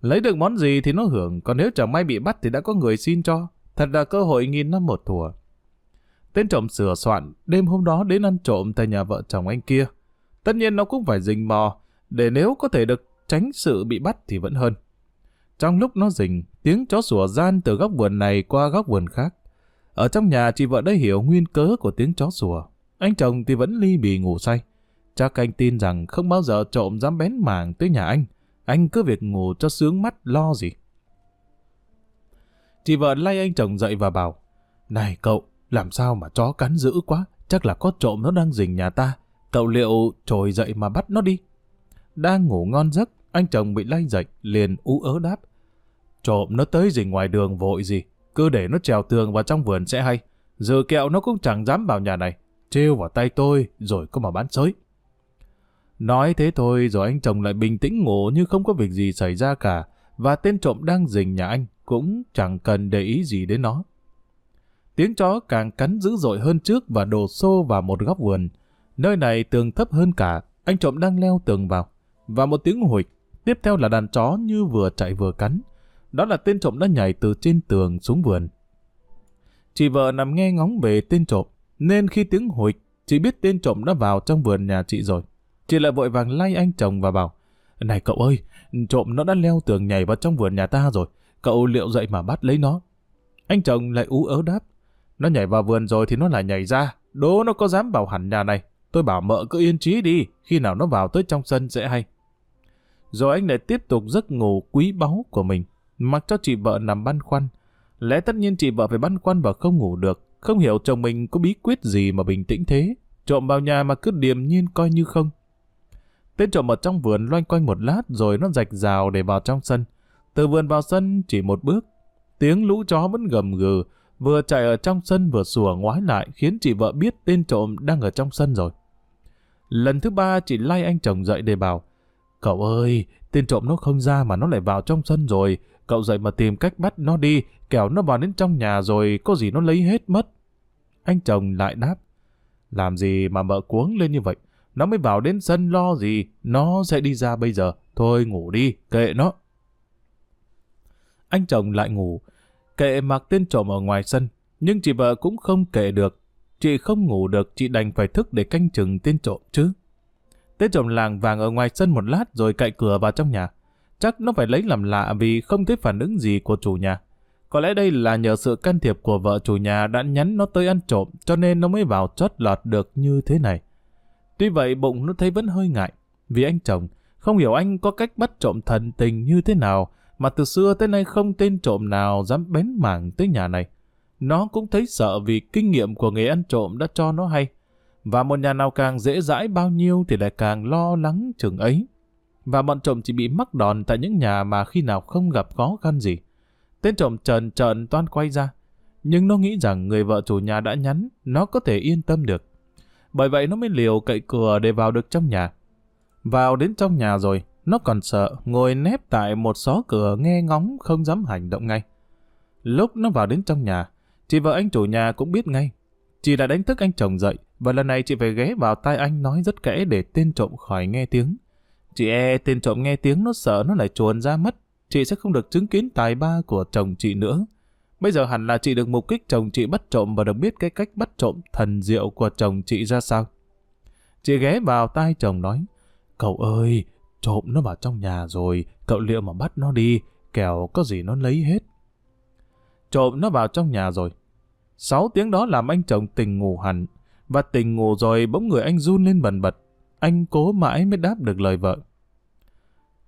Lấy được món gì thì nó hưởng, còn nếu chẳng may bị bắt thì đã có người xin cho. Thật là cơ hội nghìn năm một thùa. Tên trộm sửa soạn, đêm hôm đó đến ăn trộm tại nhà vợ chồng anh kia. Tất nhiên nó cũng phải rình mò, để nếu có thể được tránh sự bị bắt thì vẫn hơn. Trong lúc nó rình, tiếng chó sủa gian từ góc vườn này qua góc vườn khác. Ở trong nhà chị vợ đã hiểu nguyên cớ của tiếng chó sủa. Anh chồng thì vẫn ly bì ngủ say. Chắc anh tin rằng không bao giờ trộm dám bén mảng tới nhà anh. Anh cứ việc ngủ cho sướng mắt lo gì. Chị vợ lay anh chồng dậy và bảo, Này cậu, làm sao mà chó cắn dữ quá, chắc là có trộm nó đang rình nhà ta. Cậu liệu trồi dậy mà bắt nó đi. Đang ngủ ngon giấc, anh chồng bị lay dậy, liền ú ớ đáp. Trộm nó tới gì ngoài đường vội gì, cứ để nó trèo tường vào trong vườn sẽ hay. Giờ kẹo nó cũng chẳng dám vào nhà này, trêu vào tay tôi rồi có mà bán sới. Nói thế thôi rồi anh chồng lại bình tĩnh ngủ như không có việc gì xảy ra cả và tên trộm đang rình nhà anh cũng chẳng cần để ý gì đến nó. Tiếng chó càng cắn dữ dội hơn trước và đổ xô vào một góc vườn. Nơi này tường thấp hơn cả, anh trộm đang leo tường vào. Và một tiếng huỵch, tiếp theo là đàn chó như vừa chạy vừa cắn. Đó là tên trộm đã nhảy từ trên tường xuống vườn. Chị vợ nằm nghe ngóng về tên trộm, nên khi tiếng hồi chị biết tên trộm đã vào trong vườn nhà chị rồi. Chị lại vội vàng lay anh chồng và bảo, Này cậu ơi, trộm nó đã leo tường nhảy vào trong vườn nhà ta rồi, cậu liệu dậy mà bắt lấy nó. Anh chồng lại ú ớ đáp, nó nhảy vào vườn rồi thì nó lại nhảy ra, đố nó có dám vào hẳn nhà này. Tôi bảo mợ cứ yên trí đi, khi nào nó vào tới trong sân sẽ hay. Rồi anh lại tiếp tục giấc ngủ quý báu của mình, mặc cho chị vợ nằm băn khoăn. Lẽ tất nhiên chị vợ phải băn khoăn và không ngủ được, không hiểu chồng mình có bí quyết gì mà bình tĩnh thế. Trộm vào nhà mà cứ điềm nhiên coi như không. Tên trộm ở trong vườn loanh quanh một lát rồi nó rạch rào để vào trong sân. Từ vườn vào sân chỉ một bước. Tiếng lũ chó vẫn gầm gừ, vừa chạy ở trong sân vừa sủa ngoái lại khiến chị vợ biết tên trộm đang ở trong sân rồi. Lần thứ ba chị lay anh chồng dậy để bảo, cậu ơi, tên trộm nó không ra mà nó lại vào trong sân rồi, cậu dậy mà tìm cách bắt nó đi, kẻo nó vào đến trong nhà rồi có gì nó lấy hết mất. Anh chồng lại đáp, làm gì mà mợ cuống lên như vậy, nó mới vào đến sân lo gì, nó sẽ đi ra bây giờ, thôi ngủ đi, kệ nó. Anh chồng lại ngủ, kệ mặc tên trộm ở ngoài sân, nhưng chị vợ cũng không kệ được. Chị không ngủ được, chị đành phải thức để canh chừng tên trộm chứ tết trộm làng vàng ở ngoài sân một lát rồi cậy cửa vào trong nhà. Chắc nó phải lấy làm lạ vì không thấy phản ứng gì của chủ nhà. Có lẽ đây là nhờ sự can thiệp của vợ chủ nhà đã nhắn nó tới ăn trộm, cho nên nó mới vào chót lọt được như thế này. Tuy vậy, bụng nó thấy vẫn hơi ngại, vì anh chồng không hiểu anh có cách bắt trộm thần tình như thế nào, mà từ xưa tới nay không tên trộm nào dám bén mảng tới nhà này. Nó cũng thấy sợ vì kinh nghiệm của nghề ăn trộm đã cho nó hay. Và một nhà nào càng dễ dãi bao nhiêu thì lại càng lo lắng chừng ấy. Và bọn trộm chỉ bị mắc đòn tại những nhà mà khi nào không gặp khó khăn gì. Tên trộm trần trần toan quay ra. Nhưng nó nghĩ rằng người vợ chủ nhà đã nhắn, nó có thể yên tâm được. Bởi vậy nó mới liều cậy cửa để vào được trong nhà. Vào đến trong nhà rồi, nó còn sợ, ngồi nép tại một xó cửa nghe ngóng không dám hành động ngay. Lúc nó vào đến trong nhà, chị vợ anh chủ nhà cũng biết ngay. Chị đã đánh thức anh chồng dậy, và lần này chị phải ghé vào tai anh nói rất kẽ để tên trộm khỏi nghe tiếng. Chị e tên trộm nghe tiếng nó sợ nó lại chuồn ra mất. Chị sẽ không được chứng kiến tài ba của chồng chị nữa. Bây giờ hẳn là chị được mục kích chồng chị bắt trộm và được biết cái cách bắt trộm thần diệu của chồng chị ra sao. Chị ghé vào tai chồng nói, Cậu ơi, trộm nó vào trong nhà rồi, cậu liệu mà bắt nó đi, kẻo có gì nó lấy hết. Trộm nó vào trong nhà rồi. Sáu tiếng đó làm anh chồng tình ngủ hẳn. và tỉnh ngủ rồi bỗng người anh run lên bần bật. Anh cố mãi mới đáp được lời vợ.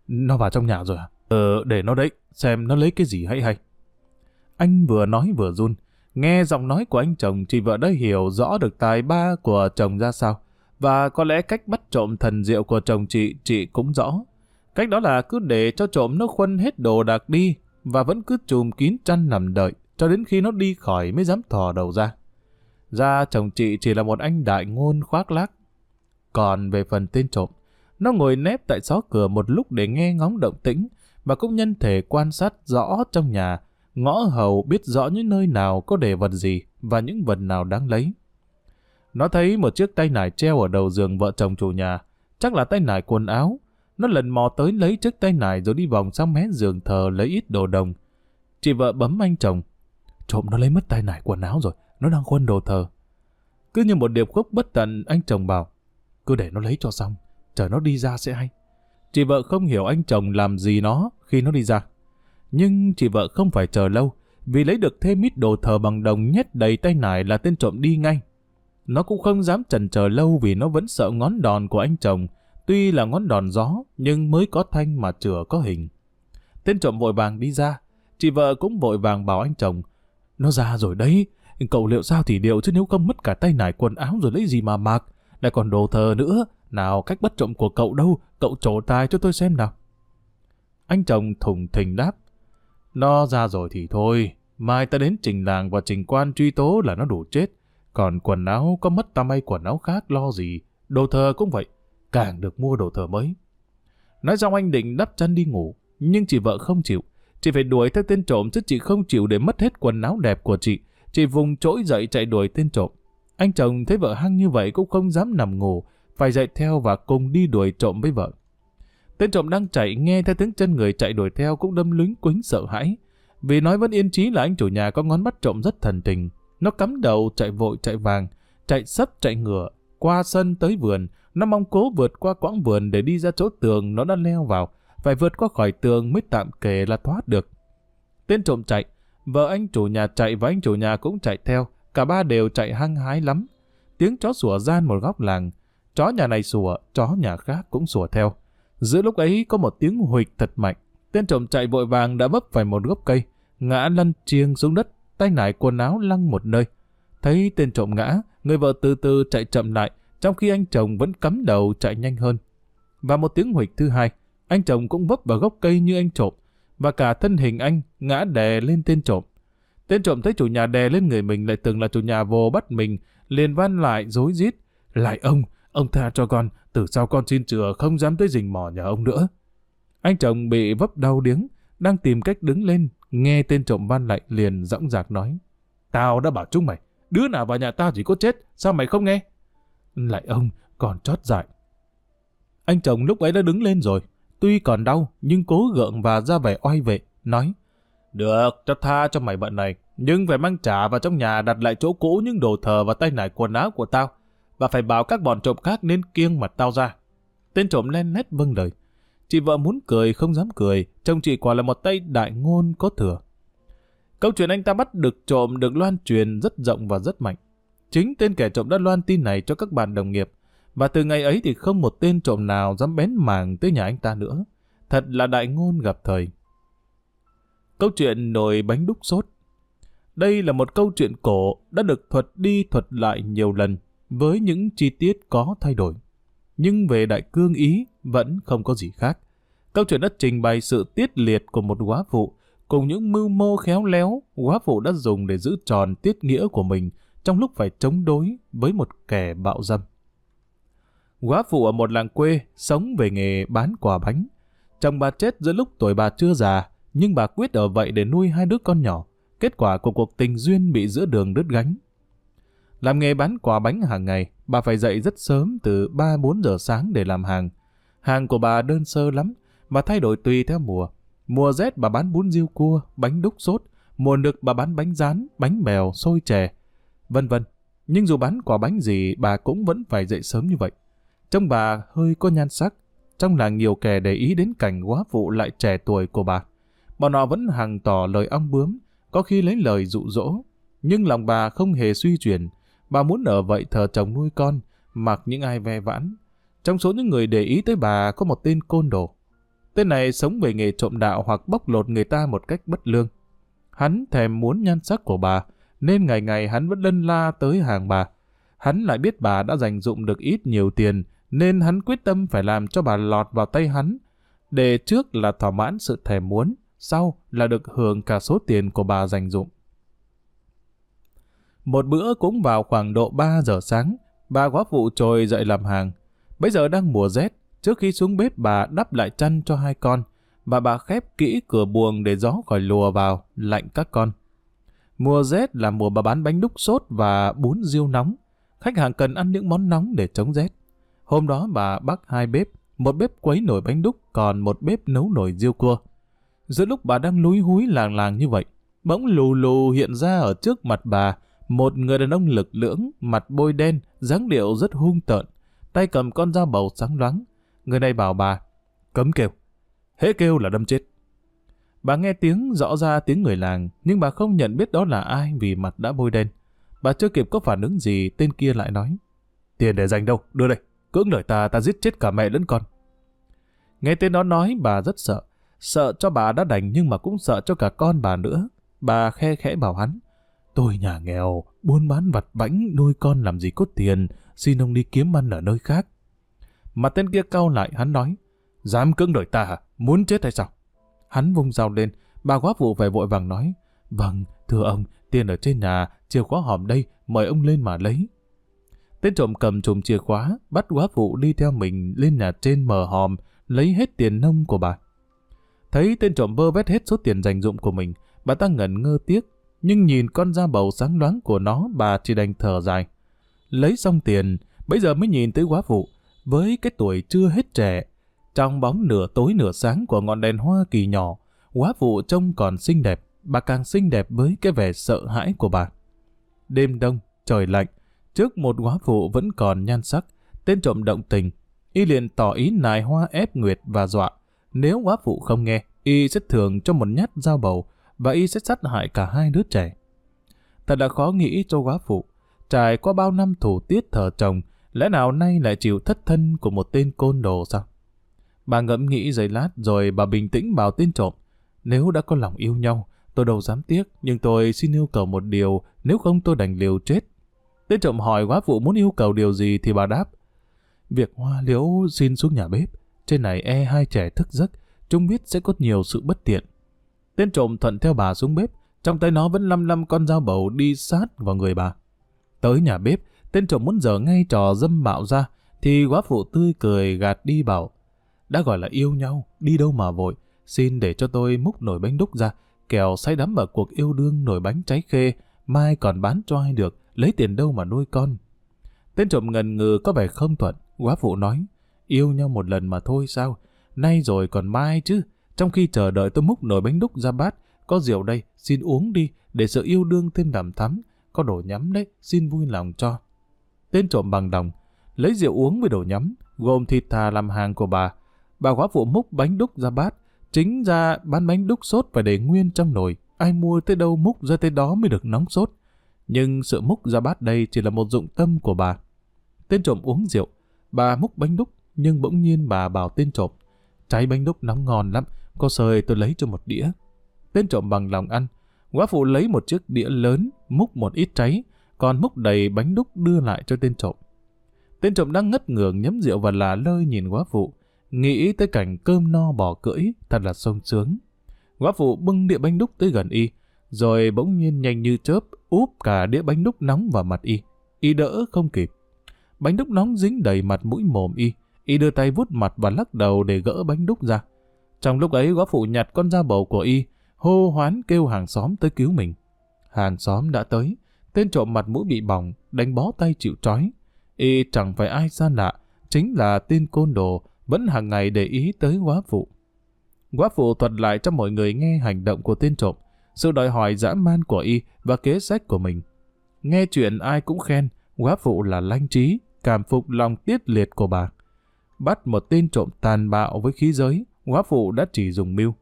Nó vào trong nhà rồi à? Ờ, để nó đấy, xem nó lấy cái gì hay hay. Anh vừa nói vừa run. Nghe giọng nói của anh chồng, chị vợ đã hiểu rõ được tài ba của chồng ra sao. Và có lẽ cách bắt trộm thần diệu của chồng chị, chị cũng rõ. Cách đó là cứ để cho trộm nó khuân hết đồ đạc đi và vẫn cứ chùm kín chăn nằm đợi cho đến khi nó đi khỏi mới dám thò đầu ra. Ra chồng chị chỉ là một anh đại ngôn khoác lác. Còn về phần tên trộm, nó ngồi nép tại xó cửa một lúc để nghe ngóng động tĩnh và cũng nhân thể quan sát rõ trong nhà, ngõ hầu biết rõ những nơi nào có để vật gì và những vật nào đáng lấy. Nó thấy một chiếc tay nải treo ở đầu giường vợ chồng chủ nhà, chắc là tay nải quần áo. Nó lần mò tới lấy chiếc tay nải rồi đi vòng sang mé giường thờ lấy ít đồ đồng. Chị vợ bấm anh chồng. Trộm nó lấy mất tay nải quần áo rồi, nó đang khuân đồ thờ. Cứ như một điệp khúc bất tận, anh chồng bảo, cứ để nó lấy cho xong, chờ nó đi ra sẽ hay. Chị vợ không hiểu anh chồng làm gì nó khi nó đi ra. Nhưng chị vợ không phải chờ lâu, vì lấy được thêm ít đồ thờ bằng đồng nhét đầy tay nải là tên trộm đi ngay. Nó cũng không dám chần chờ lâu vì nó vẫn sợ ngón đòn của anh chồng, tuy là ngón đòn gió nhưng mới có thanh mà chừa có hình. Tên trộm vội vàng đi ra, chị vợ cũng vội vàng bảo anh chồng, nó ra rồi đấy, cậu liệu sao thì điệu chứ nếu không mất cả tay nải quần áo rồi lấy gì mà mặc, lại còn đồ thờ nữa, nào cách bất trộm của cậu đâu, cậu trổ tài cho tôi xem nào. Anh chồng thùng thình đáp, nó ra rồi thì thôi, mai ta đến trình làng và trình quan truy tố là nó đủ chết. Còn quần áo có mất ta may quần áo khác lo gì, đồ thờ cũng vậy, càng được mua đồ thờ mới. Nói xong anh định đắp chân đi ngủ, nhưng chị vợ không chịu. Chị phải đuổi theo tên trộm chứ chị không chịu để mất hết quần áo đẹp của chị. Chị vùng trỗi dậy chạy đuổi tên trộm. Anh chồng thấy vợ hăng như vậy cũng không dám nằm ngủ, phải dậy theo và cùng đi đuổi trộm với vợ. Tên trộm đang chạy nghe theo tiếng chân người chạy đuổi theo cũng đâm lính quính sợ hãi. Vì nói vẫn yên trí là anh chủ nhà có ngón bắt trộm rất thần tình. Nó cắm đầu chạy vội chạy vàng, chạy sấp chạy ngựa, qua sân tới vườn. Nó mong cố vượt qua quãng vườn để đi ra chỗ tường nó đã leo vào. Phải vượt qua khỏi tường mới tạm kể là thoát được. Tên trộm chạy, vợ anh chủ nhà chạy và anh chủ nhà cũng chạy theo. Cả ba đều chạy hăng hái lắm. Tiếng chó sủa gian một góc làng. Chó nhà này sủa, chó nhà khác cũng sủa theo. Giữa lúc ấy có một tiếng huỵch thật mạnh. Tên trộm chạy vội vàng đã vấp phải một gốc cây, ngã lăn chiêng xuống đất, tay nải quần áo lăn một nơi. Thấy tên trộm ngã, người vợ từ từ chạy chậm lại, trong khi anh chồng vẫn cắm đầu chạy nhanh hơn. Và một tiếng huỵch thứ hai, anh chồng cũng vấp vào gốc cây như anh trộm, và cả thân hình anh ngã đè lên tên trộm. Tên trộm thấy chủ nhà đè lên người mình lại từng là chủ nhà vô bắt mình, liền van lại dối rít Lại ông, ông tha cho con, từ sau con xin chừa không dám tới rình mò nhà ông nữa. Anh chồng bị vấp đau điếng, đang tìm cách đứng lên, nghe tên trộm van lại liền dõng dạc nói. Tao đã bảo chúng mày, đứa nào vào nhà tao chỉ có chết, sao mày không nghe? Lại ông, còn chót dại. Anh chồng lúc ấy đã đứng lên rồi, tuy còn đau, nhưng cố gượng và ra vẻ oai vệ, nói. Được, cho tha cho mày bận này, nhưng phải mang trả vào trong nhà đặt lại chỗ cũ những đồ thờ và tay nải quần áo của tao, và phải bảo các bọn trộm khác nên kiêng mặt tao ra. Tên trộm len nét vâng lời. Chị vợ muốn cười không dám cười, chồng chị quả là một tay đại ngôn có thừa. Câu chuyện anh ta bắt được trộm được loan truyền rất rộng và rất mạnh. Chính tên kẻ trộm đã loan tin này cho các bạn đồng nghiệp, và từ ngày ấy thì không một tên trộm nào dám bén màng tới nhà anh ta nữa. Thật là đại ngôn gặp thời. Câu chuyện nồi bánh đúc sốt Đây là một câu chuyện cổ đã được thuật đi thuật lại nhiều lần với những chi tiết có thay đổi. Nhưng về đại cương ý vẫn không có gì khác. Câu chuyện đã trình bày sự tiết liệt của một quá phụ cùng những mưu mô khéo léo quá phụ đã dùng để giữ tròn tiết nghĩa của mình trong lúc phải chống đối với một kẻ bạo dâm. Góa phụ ở một làng quê sống về nghề bán quả bánh. Chồng bà chết giữa lúc tuổi bà chưa già, nhưng bà quyết ở vậy để nuôi hai đứa con nhỏ. Kết quả của cuộc tình duyên bị giữa đường đứt gánh. Làm nghề bán quả bánh hàng ngày, bà phải dậy rất sớm từ 3-4 giờ sáng để làm hàng. Hàng của bà đơn sơ lắm, và thay đổi tùy theo mùa. Mùa rét bà bán bún riêu cua, bánh đúc sốt, mùa nực bà bán bánh rán, bánh bèo, xôi chè, vân vân. Nhưng dù bán quả bánh gì, bà cũng vẫn phải dậy sớm như vậy. Trong bà hơi có nhan sắc, trong làng nhiều kẻ để ý đến cảnh quá vụ lại trẻ tuổi của bà. Bọn họ vẫn hàng tỏ lời ong bướm, có khi lấy lời dụ dỗ, nhưng lòng bà không hề suy chuyển, Bà muốn ở vậy thờ chồng nuôi con, mặc những ai ve vãn. Trong số những người để ý tới bà có một tên côn đồ. Tên này sống về nghề trộm đạo hoặc bóc lột người ta một cách bất lương. Hắn thèm muốn nhan sắc của bà, nên ngày ngày hắn vẫn lân la tới hàng bà. Hắn lại biết bà đã dành dụng được ít nhiều tiền, nên hắn quyết tâm phải làm cho bà lọt vào tay hắn, để trước là thỏa mãn sự thèm muốn, sau là được hưởng cả số tiền của bà dành dụng. Một bữa cũng vào khoảng độ 3 giờ sáng, bà quá phụ trồi dậy làm hàng. Bây giờ đang mùa rét, trước khi xuống bếp bà đắp lại chăn cho hai con, và bà khép kỹ cửa buồng để gió khỏi lùa vào, lạnh các con. Mùa rét là mùa bà bán bánh đúc sốt và bún riêu nóng. Khách hàng cần ăn những món nóng để chống rét. Hôm đó bà bắt hai bếp, một bếp quấy nồi bánh đúc, còn một bếp nấu nồi riêu cua. Giữa lúc bà đang lúi húi làng làng như vậy, bỗng lù lù hiện ra ở trước mặt bà một người đàn ông lực lưỡng, mặt bôi đen, dáng điệu rất hung tợn, tay cầm con dao bầu sáng loáng. Người này bảo bà, cấm kêu. Hễ kêu là đâm chết. Bà nghe tiếng rõ ra tiếng người làng, nhưng bà không nhận biết đó là ai vì mặt đã bôi đen. Bà chưa kịp có phản ứng gì, tên kia lại nói. Tiền để dành đâu, đưa đây. Cưỡng lời ta, ta giết chết cả mẹ lẫn con. Nghe tên đó nói, bà rất sợ. Sợ cho bà đã đành nhưng mà cũng sợ cho cả con bà nữa. Bà khe khẽ bảo hắn. Tôi nhà nghèo, buôn bán vặt vãnh nuôi con làm gì có tiền, xin ông đi kiếm ăn ở nơi khác. Mà tên kia cau lại, hắn nói. Dám cưỡng đời ta hả? Muốn chết hay sao? Hắn vung dao lên, bà quá vụ về vội vàng nói. Vâng, thưa ông, tiền ở trên nhà, chìa khóa hòm đây, mời ông lên mà lấy. Tên trộm cầm chùm chìa khóa, bắt quá phụ đi theo mình lên nhà trên mở hòm, lấy hết tiền nông của bà. Thấy tên trộm bơ vét hết số tiền dành dụng của mình, bà ta ngẩn ngơ tiếc, nhưng nhìn con da bầu sáng loáng của nó bà chỉ đành thở dài. Lấy xong tiền, bây giờ mới nhìn tới quá phụ, với cái tuổi chưa hết trẻ, trong bóng nửa tối nửa sáng của ngọn đèn hoa kỳ nhỏ, quá phụ trông còn xinh đẹp, bà càng xinh đẹp với cái vẻ sợ hãi của bà. Đêm đông, trời lạnh, trước một quá phụ vẫn còn nhan sắc, tên trộm động tình, y liền tỏ ý nài hoa ép nguyệt và dọa. Nếu quá phụ không nghe, y sẽ thường cho một nhát dao bầu và y sẽ sát hại cả hai đứa trẻ. Thật là khó nghĩ cho quá phụ, trải qua bao năm thủ tiết thờ chồng, lẽ nào nay lại chịu thất thân của một tên côn đồ sao? Bà ngẫm nghĩ giây lát rồi bà bình tĩnh bảo tên trộm. Nếu đã có lòng yêu nhau, tôi đâu dám tiếc, nhưng tôi xin yêu cầu một điều, nếu không tôi đành liều chết. Tên trộm hỏi quá phụ muốn yêu cầu điều gì thì bà đáp. Việc hoa liễu xin xuống nhà bếp, trên này e hai trẻ thức giấc, chúng biết sẽ có nhiều sự bất tiện. Tên trộm thuận theo bà xuống bếp, trong tay nó vẫn lăm lăm con dao bầu đi sát vào người bà. Tới nhà bếp, tên trộm muốn dở ngay trò dâm bạo ra, thì quá phụ tươi cười gạt đi bảo, đã gọi là yêu nhau, đi đâu mà vội, xin để cho tôi múc nồi bánh đúc ra, kẻo say đắm vào cuộc yêu đương nồi bánh cháy khê, mai còn bán cho ai được, lấy tiền đâu mà nuôi con. Tên trộm ngần ngừ có vẻ không thuận, quá phụ nói, yêu nhau một lần mà thôi sao, nay rồi còn mai chứ, trong khi chờ đợi tôi múc nồi bánh đúc ra bát, có rượu đây, xin uống đi, để sự yêu đương thêm đàm thắm, có đồ nhắm đấy, xin vui lòng cho. Tên trộm bằng đồng, lấy rượu uống với đồ nhắm, gồm thịt thà làm hàng của bà, bà quá phụ múc bánh đúc ra bát, chính ra bán bánh đúc sốt phải để nguyên trong nồi, ai mua tới đâu múc ra tới đó mới được nóng sốt. Nhưng sự múc ra bát đây chỉ là một dụng tâm của bà. Tên trộm uống rượu, bà múc bánh đúc, nhưng bỗng nhiên bà bảo tên trộm, cháy bánh đúc nóng ngon lắm, có sơi tôi lấy cho một đĩa. Tên trộm bằng lòng ăn, quá phụ lấy một chiếc đĩa lớn, múc một ít cháy, còn múc đầy bánh đúc đưa lại cho tên trộm. Tên trộm đang ngất ngường nhấm rượu và là lơi nhìn quá phụ, Nghĩ tới cảnh cơm no bò cưỡi, thật là sung sướng. Quá phụ bưng đĩa bánh đúc tới gần y, rồi bỗng nhiên nhanh như chớp úp cả đĩa bánh đúc nóng vào mặt y. Y đỡ không kịp. Bánh đúc nóng dính đầy mặt mũi mồm y. Y đưa tay vút mặt và lắc đầu để gỡ bánh đúc ra. Trong lúc ấy góa phụ nhặt con da bầu của y, hô hoán kêu hàng xóm tới cứu mình. Hàng xóm đã tới, tên trộm mặt mũi bị bỏng, đánh bó tay chịu trói. Y chẳng phải ai xa lạ, chính là tên côn đồ vẫn hàng ngày để ý tới quá phụ. Quá phụ thuật lại cho mọi người nghe hành động của tên trộm, sự đòi hỏi dã man của y và kế sách của mình. Nghe chuyện ai cũng khen, quá phụ là lanh trí, cảm phục lòng tiết liệt của bà. Bắt một tên trộm tàn bạo với khí giới, quá phụ đã chỉ dùng mưu.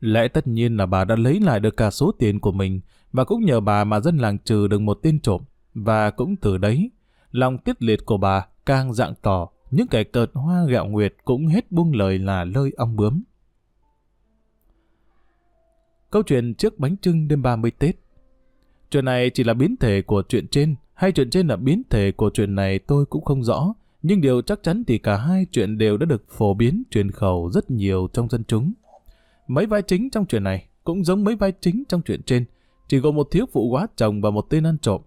Lẽ tất nhiên là bà đã lấy lại được cả số tiền của mình, Và cũng nhờ bà mà dân làng trừ được một tên trộm. Và cũng từ đấy, lòng tiết liệt của bà càng dạng tỏ, những kẻ cợt hoa gạo nguyệt cũng hết buông lời là lơi ong bướm. Câu chuyện trước bánh trưng đêm 30 Tết Chuyện này chỉ là biến thể của chuyện trên, hay chuyện trên là biến thể của chuyện này tôi cũng không rõ, nhưng điều chắc chắn thì cả hai chuyện đều đã được phổ biến truyền khẩu rất nhiều trong dân chúng. Mấy vai chính trong chuyện này cũng giống mấy vai chính trong chuyện trên, chỉ gồm một thiếu phụ quá chồng và một tên ăn trộm.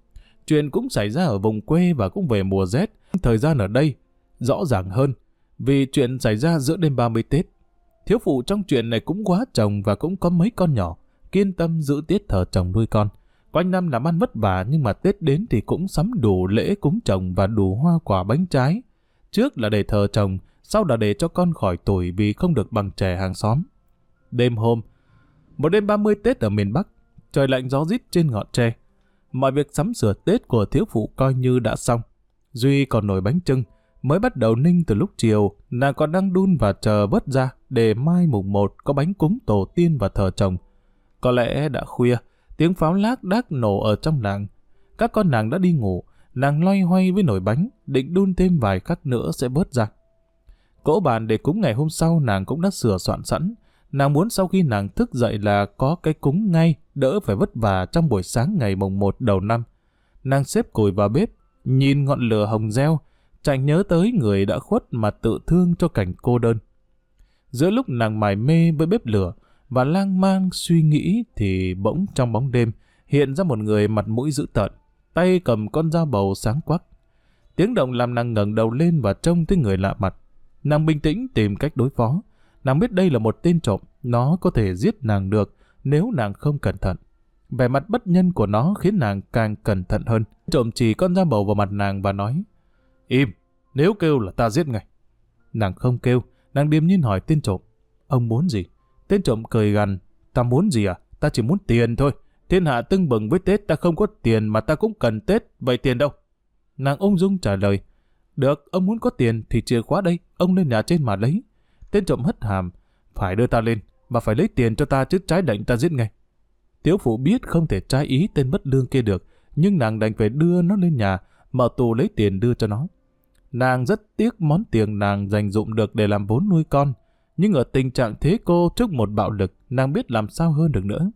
Chuyện cũng xảy ra ở vùng quê và cũng về mùa rét. Thời gian ở đây rõ ràng hơn, vì chuyện xảy ra giữa đêm 30 Tết. Thiếu phụ trong chuyện này cũng quá chồng và cũng có mấy con nhỏ, kiên tâm giữ tiết thờ chồng nuôi con. Quanh năm làm ăn vất vả nhưng mà Tết đến thì cũng sắm đủ lễ cúng chồng và đủ hoa quả bánh trái. Trước là để thờ chồng, sau là để cho con khỏi tuổi vì không được bằng trẻ hàng xóm. Đêm hôm, một đêm 30 Tết ở miền Bắc, trời lạnh gió rít trên ngọn tre. Mọi việc sắm sửa Tết của thiếu phụ coi như đã xong. Duy còn nổi bánh trưng, mới bắt đầu ninh từ lúc chiều, nàng còn đang đun và chờ vớt ra để mai mùng một có bánh cúng tổ tiên và thờ chồng. Có lẽ đã khuya, tiếng pháo lác đác nổ ở trong làng. Các con nàng đã đi ngủ, nàng loay hoay với nồi bánh, định đun thêm vài khắc nữa sẽ bớt ra. Cỗ bàn để cúng ngày hôm sau nàng cũng đã sửa soạn sẵn. Nàng muốn sau khi nàng thức dậy là có cái cúng ngay, đỡ phải vất vả trong buổi sáng ngày mùng một đầu năm. Nàng xếp củi vào bếp, nhìn ngọn lửa hồng reo, chạy nhớ tới người đã khuất mà tự thương cho cảnh cô đơn. Giữa lúc nàng mải mê với bếp lửa, và lang mang suy nghĩ thì bỗng trong bóng đêm hiện ra một người mặt mũi dữ tợn, tay cầm con dao bầu sáng quắc. Tiếng động làm nàng ngẩng đầu lên và trông thấy người lạ mặt. Nàng bình tĩnh tìm cách đối phó. Nàng biết đây là một tên trộm, nó có thể giết nàng được nếu nàng không cẩn thận. Vẻ mặt bất nhân của nó khiến nàng càng cẩn thận hơn. Trộm chỉ con dao bầu vào mặt nàng và nói Im, nếu kêu là ta giết ngay. Nàng không kêu, nàng điềm nhiên hỏi tên trộm. Ông muốn gì? Tên trộm cười gằn, ta muốn gì à? Ta chỉ muốn tiền thôi. Thiên hạ tưng bừng với Tết ta không có tiền mà ta cũng cần Tết, vậy tiền đâu? Nàng ung dung trả lời, được, ông muốn có tiền thì chìa khóa đây, ông lên nhà trên mà lấy. Tên trộm hất hàm, phải đưa ta lên, và phải lấy tiền cho ta chứ trái lệnh ta giết ngay. Tiếu phụ biết không thể trái ý tên bất lương kia được, nhưng nàng đành phải đưa nó lên nhà, mở tù lấy tiền đưa cho nó. Nàng rất tiếc món tiền nàng dành dụng được để làm vốn nuôi con, nhưng ở tình trạng thế cô trước một bạo lực, nàng biết làm sao hơn được nữa.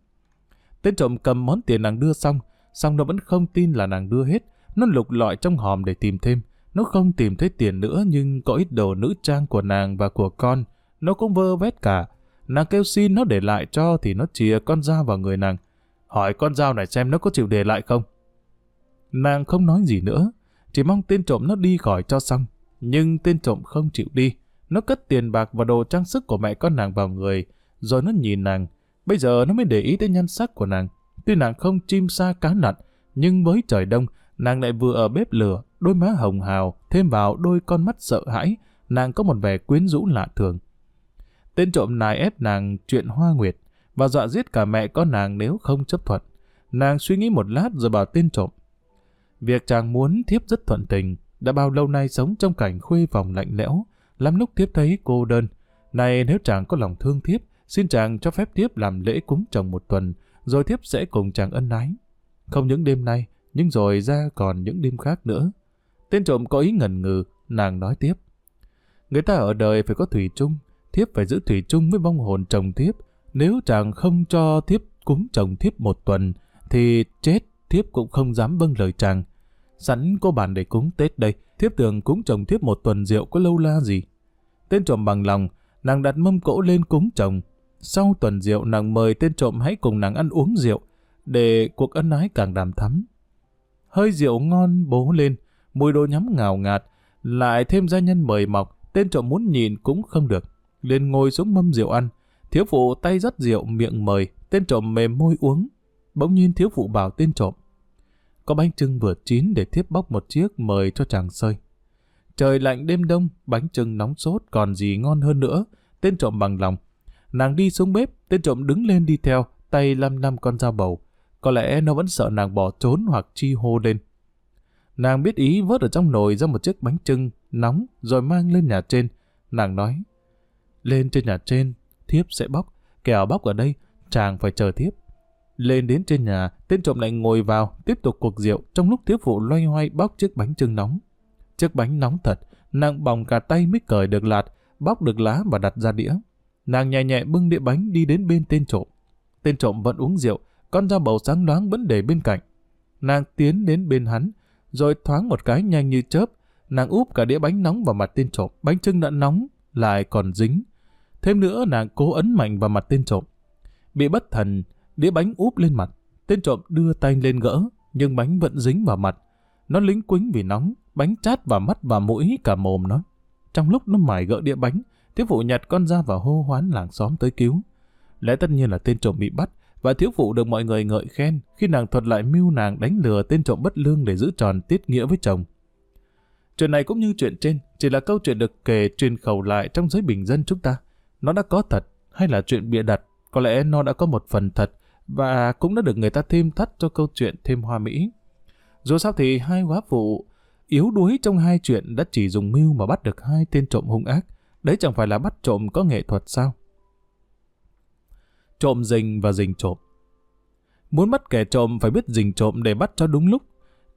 Tên trộm cầm món tiền nàng đưa xong, xong nó vẫn không tin là nàng đưa hết. Nó lục lọi trong hòm để tìm thêm. Nó không tìm thấy tiền nữa nhưng có ít đồ nữ trang của nàng và của con. Nó cũng vơ vét cả. Nàng kêu xin nó để lại cho thì nó chìa con dao vào người nàng. Hỏi con dao này xem nó có chịu để lại không. Nàng không nói gì nữa, chỉ mong tên trộm nó đi khỏi cho xong. Nhưng tên trộm không chịu đi. Nó cất tiền bạc và đồ trang sức của mẹ con nàng vào người, rồi nó nhìn nàng. Bây giờ nó mới để ý tới nhan sắc của nàng. Tuy nàng không chim xa cá nặn, nhưng với trời đông, nàng lại vừa ở bếp lửa, đôi má hồng hào, thêm vào đôi con mắt sợ hãi, nàng có một vẻ quyến rũ lạ thường. Tên trộm nài ép nàng chuyện hoa nguyệt, và dọa giết cả mẹ con nàng nếu không chấp thuận. Nàng suy nghĩ một lát rồi bảo tên trộm. Việc chàng muốn thiếp rất thuận tình, đã bao lâu nay sống trong cảnh khuê vòng lạnh lẽo, lắm lúc thiếp thấy cô đơn. Này nếu chàng có lòng thương thiếp, xin chàng cho phép thiếp làm lễ cúng chồng một tuần, rồi thiếp sẽ cùng chàng ân ái. Không những đêm nay, nhưng rồi ra còn những đêm khác nữa. Tên trộm có ý ngần ngừ, nàng nói tiếp. Người ta ở đời phải có thủy chung, thiếp phải giữ thủy chung với vong hồn chồng thiếp. Nếu chàng không cho thiếp cúng chồng thiếp một tuần, thì chết thiếp cũng không dám vâng lời chàng. Sẵn có bàn để cúng Tết đây, thiếp tưởng cúng chồng thiếp một tuần rượu có lâu la gì. Tên trộm bằng lòng, nàng đặt mâm cỗ lên cúng chồng. Sau tuần rượu nàng mời tên trộm hãy cùng nàng ăn uống rượu, để cuộc ân ái càng đàm thắm. Hơi rượu ngon bố lên, mùi đồ nhắm ngào ngạt, lại thêm gia nhân mời mọc, tên trộm muốn nhìn cũng không được. lên ngồi xuống mâm rượu ăn, thiếu phụ tay dắt rượu miệng mời, tên trộm mềm môi uống. Bỗng nhiên thiếu phụ bảo tên trộm, có bánh trưng vừa chín để thiếp bóc một chiếc mời cho chàng sơi. Trời lạnh đêm đông, bánh trưng nóng sốt còn gì ngon hơn nữa, tên trộm bằng lòng. Nàng đi xuống bếp, tên trộm đứng lên đi theo, tay lăm lăm con dao bầu. Có lẽ nó vẫn sợ nàng bỏ trốn hoặc chi hô lên. Nàng biết ý vớt ở trong nồi ra một chiếc bánh trưng nóng rồi mang lên nhà trên. Nàng nói, lên trên nhà trên, thiếp sẽ bóc, kẻo bóc ở đây, chàng phải chờ thiếp. Lên đến trên nhà, tên trộm lại ngồi vào, tiếp tục cuộc rượu trong lúc thiếu phụ loay hoay bóc chiếc bánh trưng nóng. Chiếc bánh nóng thật, nàng bỏng cả tay mới cởi được lạt, bóc được lá và đặt ra đĩa. Nàng nhẹ nhẹ bưng đĩa bánh đi đến bên tên trộm. Tên trộm vẫn uống rượu, con dao bầu sáng loáng vẫn để bên cạnh. Nàng tiến đến bên hắn, rồi thoáng một cái nhanh như chớp, nàng úp cả đĩa bánh nóng vào mặt tên trộm. Bánh trưng đã nóng, lại còn dính. Thêm nữa nàng cố ấn mạnh vào mặt tên trộm. Bị bất thần, đĩa bánh úp lên mặt. Tên trộm đưa tay lên gỡ, nhưng bánh vẫn dính vào mặt. Nó lính quính vì nóng, bánh chát vào mắt và mũi cả mồm nó. Trong lúc nó mải gỡ đĩa bánh, thiếu phụ nhặt con ra và hô hoán làng xóm tới cứu. Lẽ tất nhiên là tên trộm bị bắt, và thiếu phụ được mọi người ngợi khen khi nàng thuật lại mưu nàng đánh lừa tên trộm bất lương để giữ tròn tiết nghĩa với chồng. Chuyện này cũng như chuyện trên, chỉ là câu chuyện được kể truyền khẩu lại trong giới bình dân chúng ta. Nó đã có thật, hay là chuyện bịa đặt, có lẽ nó đã có một phần thật, và cũng đã được người ta thêm thắt cho câu chuyện thêm hoa mỹ. Dù sao thì hai quá phụ yếu đuối trong hai chuyện đã chỉ dùng mưu mà bắt được hai tên trộm hung ác. Đấy chẳng phải là bắt trộm có nghệ thuật sao? Trộm rình và rình trộm Muốn bắt kẻ trộm phải biết rình trộm để bắt cho đúng lúc.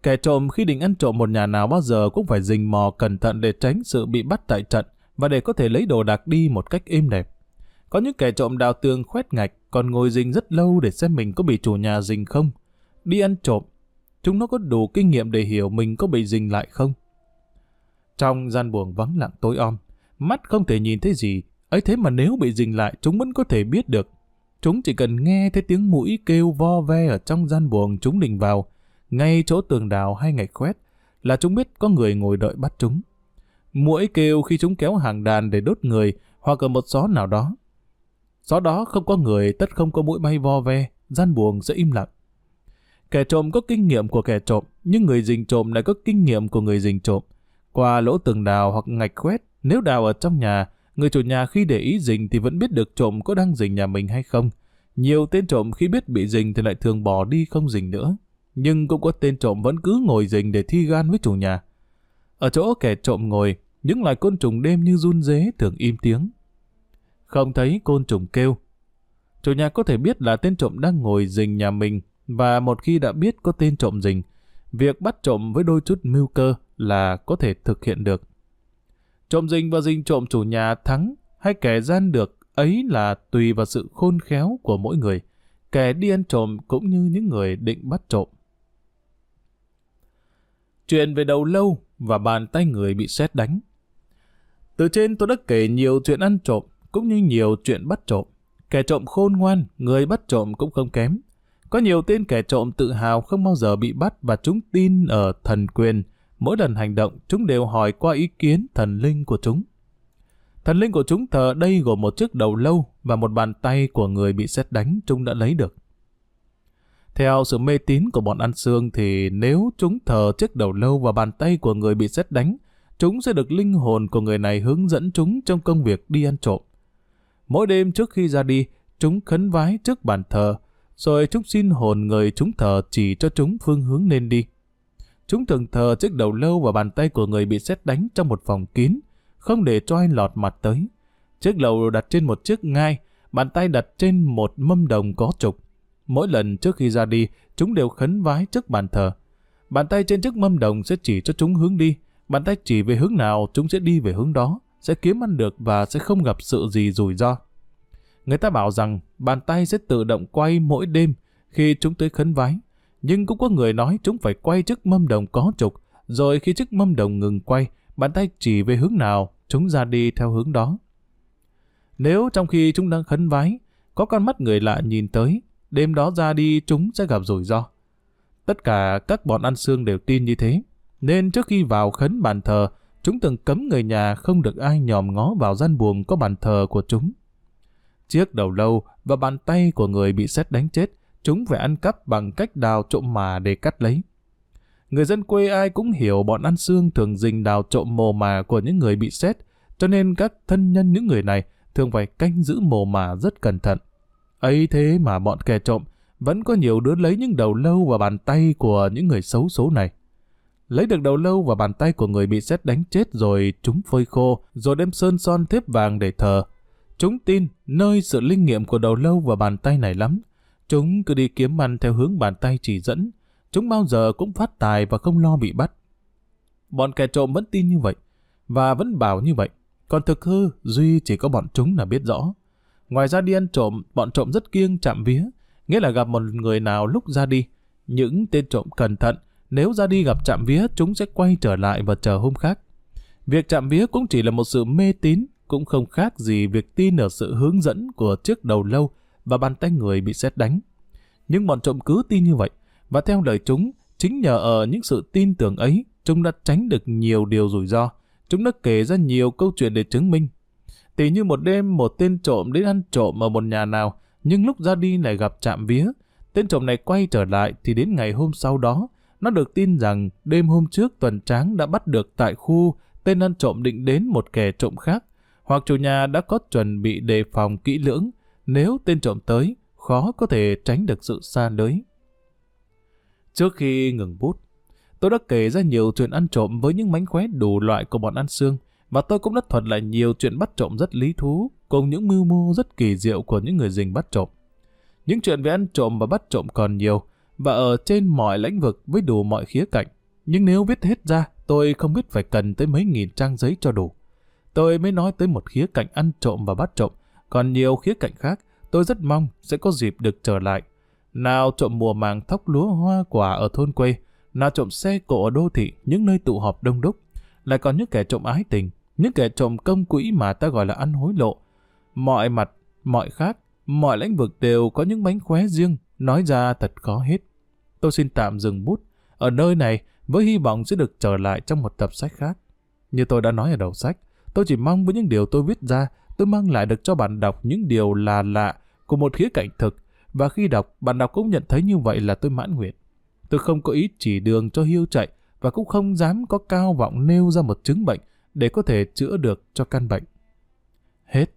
Kẻ trộm khi định ăn trộm một nhà nào bao giờ cũng phải rình mò cẩn thận để tránh sự bị bắt tại trận và để có thể lấy đồ đạc đi một cách êm đẹp. Có những kẻ trộm đào tường khoét ngạch còn ngồi rình rất lâu để xem mình có bị chủ nhà rình không. Đi ăn trộm, chúng nó có đủ kinh nghiệm để hiểu mình có bị rình lại không. Trong gian buồng vắng lặng tối om, mắt không thể nhìn thấy gì, ấy thế mà nếu bị rình lại chúng vẫn có thể biết được. Chúng chỉ cần nghe thấy tiếng mũi kêu vo ve ở trong gian buồng chúng đình vào, ngay chỗ tường đào hay ngạch khoét, là chúng biết có người ngồi đợi bắt chúng. Mũi kêu khi chúng kéo hàng đàn để đốt người hoặc ở một xó nào đó. Xó đó không có người tất không có mũi bay vo ve, gian buồng sẽ im lặng. Kẻ trộm có kinh nghiệm của kẻ trộm, nhưng người rình trộm lại có kinh nghiệm của người rình trộm. Qua lỗ tường đào hoặc ngạch khoét, nếu đào ở trong nhà, người chủ nhà khi để ý rình thì vẫn biết được trộm có đang rình nhà mình hay không. Nhiều tên trộm khi biết bị rình thì lại thường bỏ đi không rình nữa. Nhưng cũng có tên trộm vẫn cứ ngồi rình để thi gan với chủ nhà. Ở chỗ kẻ trộm ngồi, những loài côn trùng đêm như run dế thường im tiếng. Không thấy côn trùng kêu. Chủ nhà có thể biết là tên trộm đang ngồi rình nhà mình và một khi đã biết có tên trộm rình, việc bắt trộm với đôi chút mưu cơ là có thể thực hiện được. Trộm rình và rình trộm chủ nhà thắng hay kẻ gian được ấy là tùy vào sự khôn khéo của mỗi người. Kẻ đi ăn trộm cũng như những người định bắt trộm. Chuyện về đầu lâu và bàn tay người bị sét đánh. Từ trên tôi đã kể nhiều chuyện ăn trộm, cũng như nhiều chuyện bắt trộm. Kẻ trộm khôn ngoan, người bắt trộm cũng không kém. Có nhiều tên kẻ trộm tự hào không bao giờ bị bắt và chúng tin ở thần quyền. Mỗi lần hành động, chúng đều hỏi qua ý kiến thần linh của chúng. Thần linh của chúng thờ đây gồm một chiếc đầu lâu và một bàn tay của người bị xét đánh chúng đã lấy được. Theo sự mê tín của bọn ăn xương thì nếu chúng thờ chiếc đầu lâu và bàn tay của người bị xét đánh, chúng sẽ được linh hồn của người này hướng dẫn chúng trong công việc đi ăn trộm. Mỗi đêm trước khi ra đi, chúng khấn vái trước bàn thờ, rồi chúng xin hồn người chúng thờ chỉ cho chúng phương hướng nên đi. Chúng thường thờ chiếc đầu lâu và bàn tay của người bị xét đánh trong một phòng kín, không để cho ai lọt mặt tới. Chiếc lầu đặt trên một chiếc ngai, bàn tay đặt trên một mâm đồng có trục. Mỗi lần trước khi ra đi, chúng đều khấn vái trước bàn thờ. Bàn tay trên chiếc mâm đồng sẽ chỉ cho chúng hướng đi. Bàn tay chỉ về hướng nào, chúng sẽ đi về hướng đó, sẽ kiếm ăn được và sẽ không gặp sự gì rủi ro. Người ta bảo rằng bàn tay sẽ tự động quay mỗi đêm khi chúng tới khấn vái. Nhưng cũng có người nói chúng phải quay chiếc mâm đồng có trục, rồi khi chiếc mâm đồng ngừng quay, bàn tay chỉ về hướng nào, chúng ra đi theo hướng đó. Nếu trong khi chúng đang khấn vái, có con mắt người lạ nhìn tới, đêm đó ra đi chúng sẽ gặp rủi ro. Tất cả các bọn ăn xương đều tin như thế, nên trước khi vào khấn bàn thờ, chúng từng cấm người nhà không được ai nhòm ngó vào gian buồng có bàn thờ của chúng. Chiếc đầu lâu và bàn tay của người bị xét đánh chết, chúng phải ăn cắp bằng cách đào trộm mà để cắt lấy. Người dân quê ai cũng hiểu bọn ăn xương thường dình đào trộm mồ mà của những người bị xét, cho nên các thân nhân những người này thường phải canh giữ mồ mà rất cẩn thận. ấy thế mà bọn kẻ trộm vẫn có nhiều đứa lấy những đầu lâu và bàn tay của những người xấu số này. Lấy được đầu lâu và bàn tay của người bị xét đánh chết rồi chúng phơi khô, rồi đem sơn son thiếp vàng để thờ. Chúng tin nơi sự linh nghiệm của đầu lâu và bàn tay này lắm. Chúng cứ đi kiếm ăn theo hướng bàn tay chỉ dẫn. Chúng bao giờ cũng phát tài và không lo bị bắt. Bọn kẻ trộm vẫn tin như vậy, và vẫn bảo như vậy. Còn thực hư, Duy chỉ có bọn chúng là biết rõ. Ngoài ra đi ăn trộm, bọn trộm rất kiêng chạm vía, nghĩa là gặp một người nào lúc ra đi. Những tên trộm cẩn thận, nếu ra đi gặp chạm vía, chúng sẽ quay trở lại và chờ hôm khác. Việc chạm vía cũng chỉ là một sự mê tín, cũng không khác gì việc tin ở sự hướng dẫn của chiếc đầu lâu và bàn tay người bị xét đánh. Nhưng bọn trộm cứ tin như vậy, và theo lời chúng, chính nhờ ở những sự tin tưởng ấy, chúng đã tránh được nhiều điều rủi ro. Chúng đã kể ra nhiều câu chuyện để chứng minh. Tỷ như một đêm một tên trộm đến ăn trộm ở một nhà nào, nhưng lúc ra đi lại gặp chạm vía. Tên trộm này quay trở lại thì đến ngày hôm sau đó, nó được tin rằng đêm hôm trước tuần tráng đã bắt được tại khu tên ăn trộm định đến một kẻ trộm khác, hoặc chủ nhà đã có chuẩn bị đề phòng kỹ lưỡng, nếu tên trộm tới, khó có thể tránh được sự xa lưới. Trước khi ngừng bút, tôi đã kể ra nhiều chuyện ăn trộm với những mánh khóe đủ loại của bọn ăn xương, và tôi cũng đã thuật lại nhiều chuyện bắt trộm rất lý thú, cùng những mưu mô rất kỳ diệu của những người rình bắt trộm. Những chuyện về ăn trộm và bắt trộm còn nhiều, và ở trên mọi lĩnh vực với đủ mọi khía cạnh. Nhưng nếu viết hết ra, tôi không biết phải cần tới mấy nghìn trang giấy cho đủ. Tôi mới nói tới một khía cạnh ăn trộm và bắt trộm, còn nhiều khía cạnh khác, tôi rất mong sẽ có dịp được trở lại. Nào trộm mùa màng thóc lúa hoa quả ở thôn quê, nào trộm xe cộ ở đô thị, những nơi tụ họp đông đúc. Lại còn những kẻ trộm ái tình, những kẻ trộm công quỹ mà ta gọi là ăn hối lộ. Mọi mặt, mọi khác, mọi lĩnh vực đều có những bánh khóe riêng, nói ra thật khó hết. Tôi xin tạm dừng bút, ở nơi này với hy vọng sẽ được trở lại trong một tập sách khác. Như tôi đã nói ở đầu sách, tôi chỉ mong với những điều tôi viết ra, tôi mang lại được cho bạn đọc những điều là lạ của một khía cạnh thực, và khi đọc, bạn đọc cũng nhận thấy như vậy là tôi mãn nguyện. Tôi không có ý chỉ đường cho hiêu chạy, và cũng không dám có cao vọng nêu ra một chứng bệnh để có thể chữa được cho căn bệnh. Hết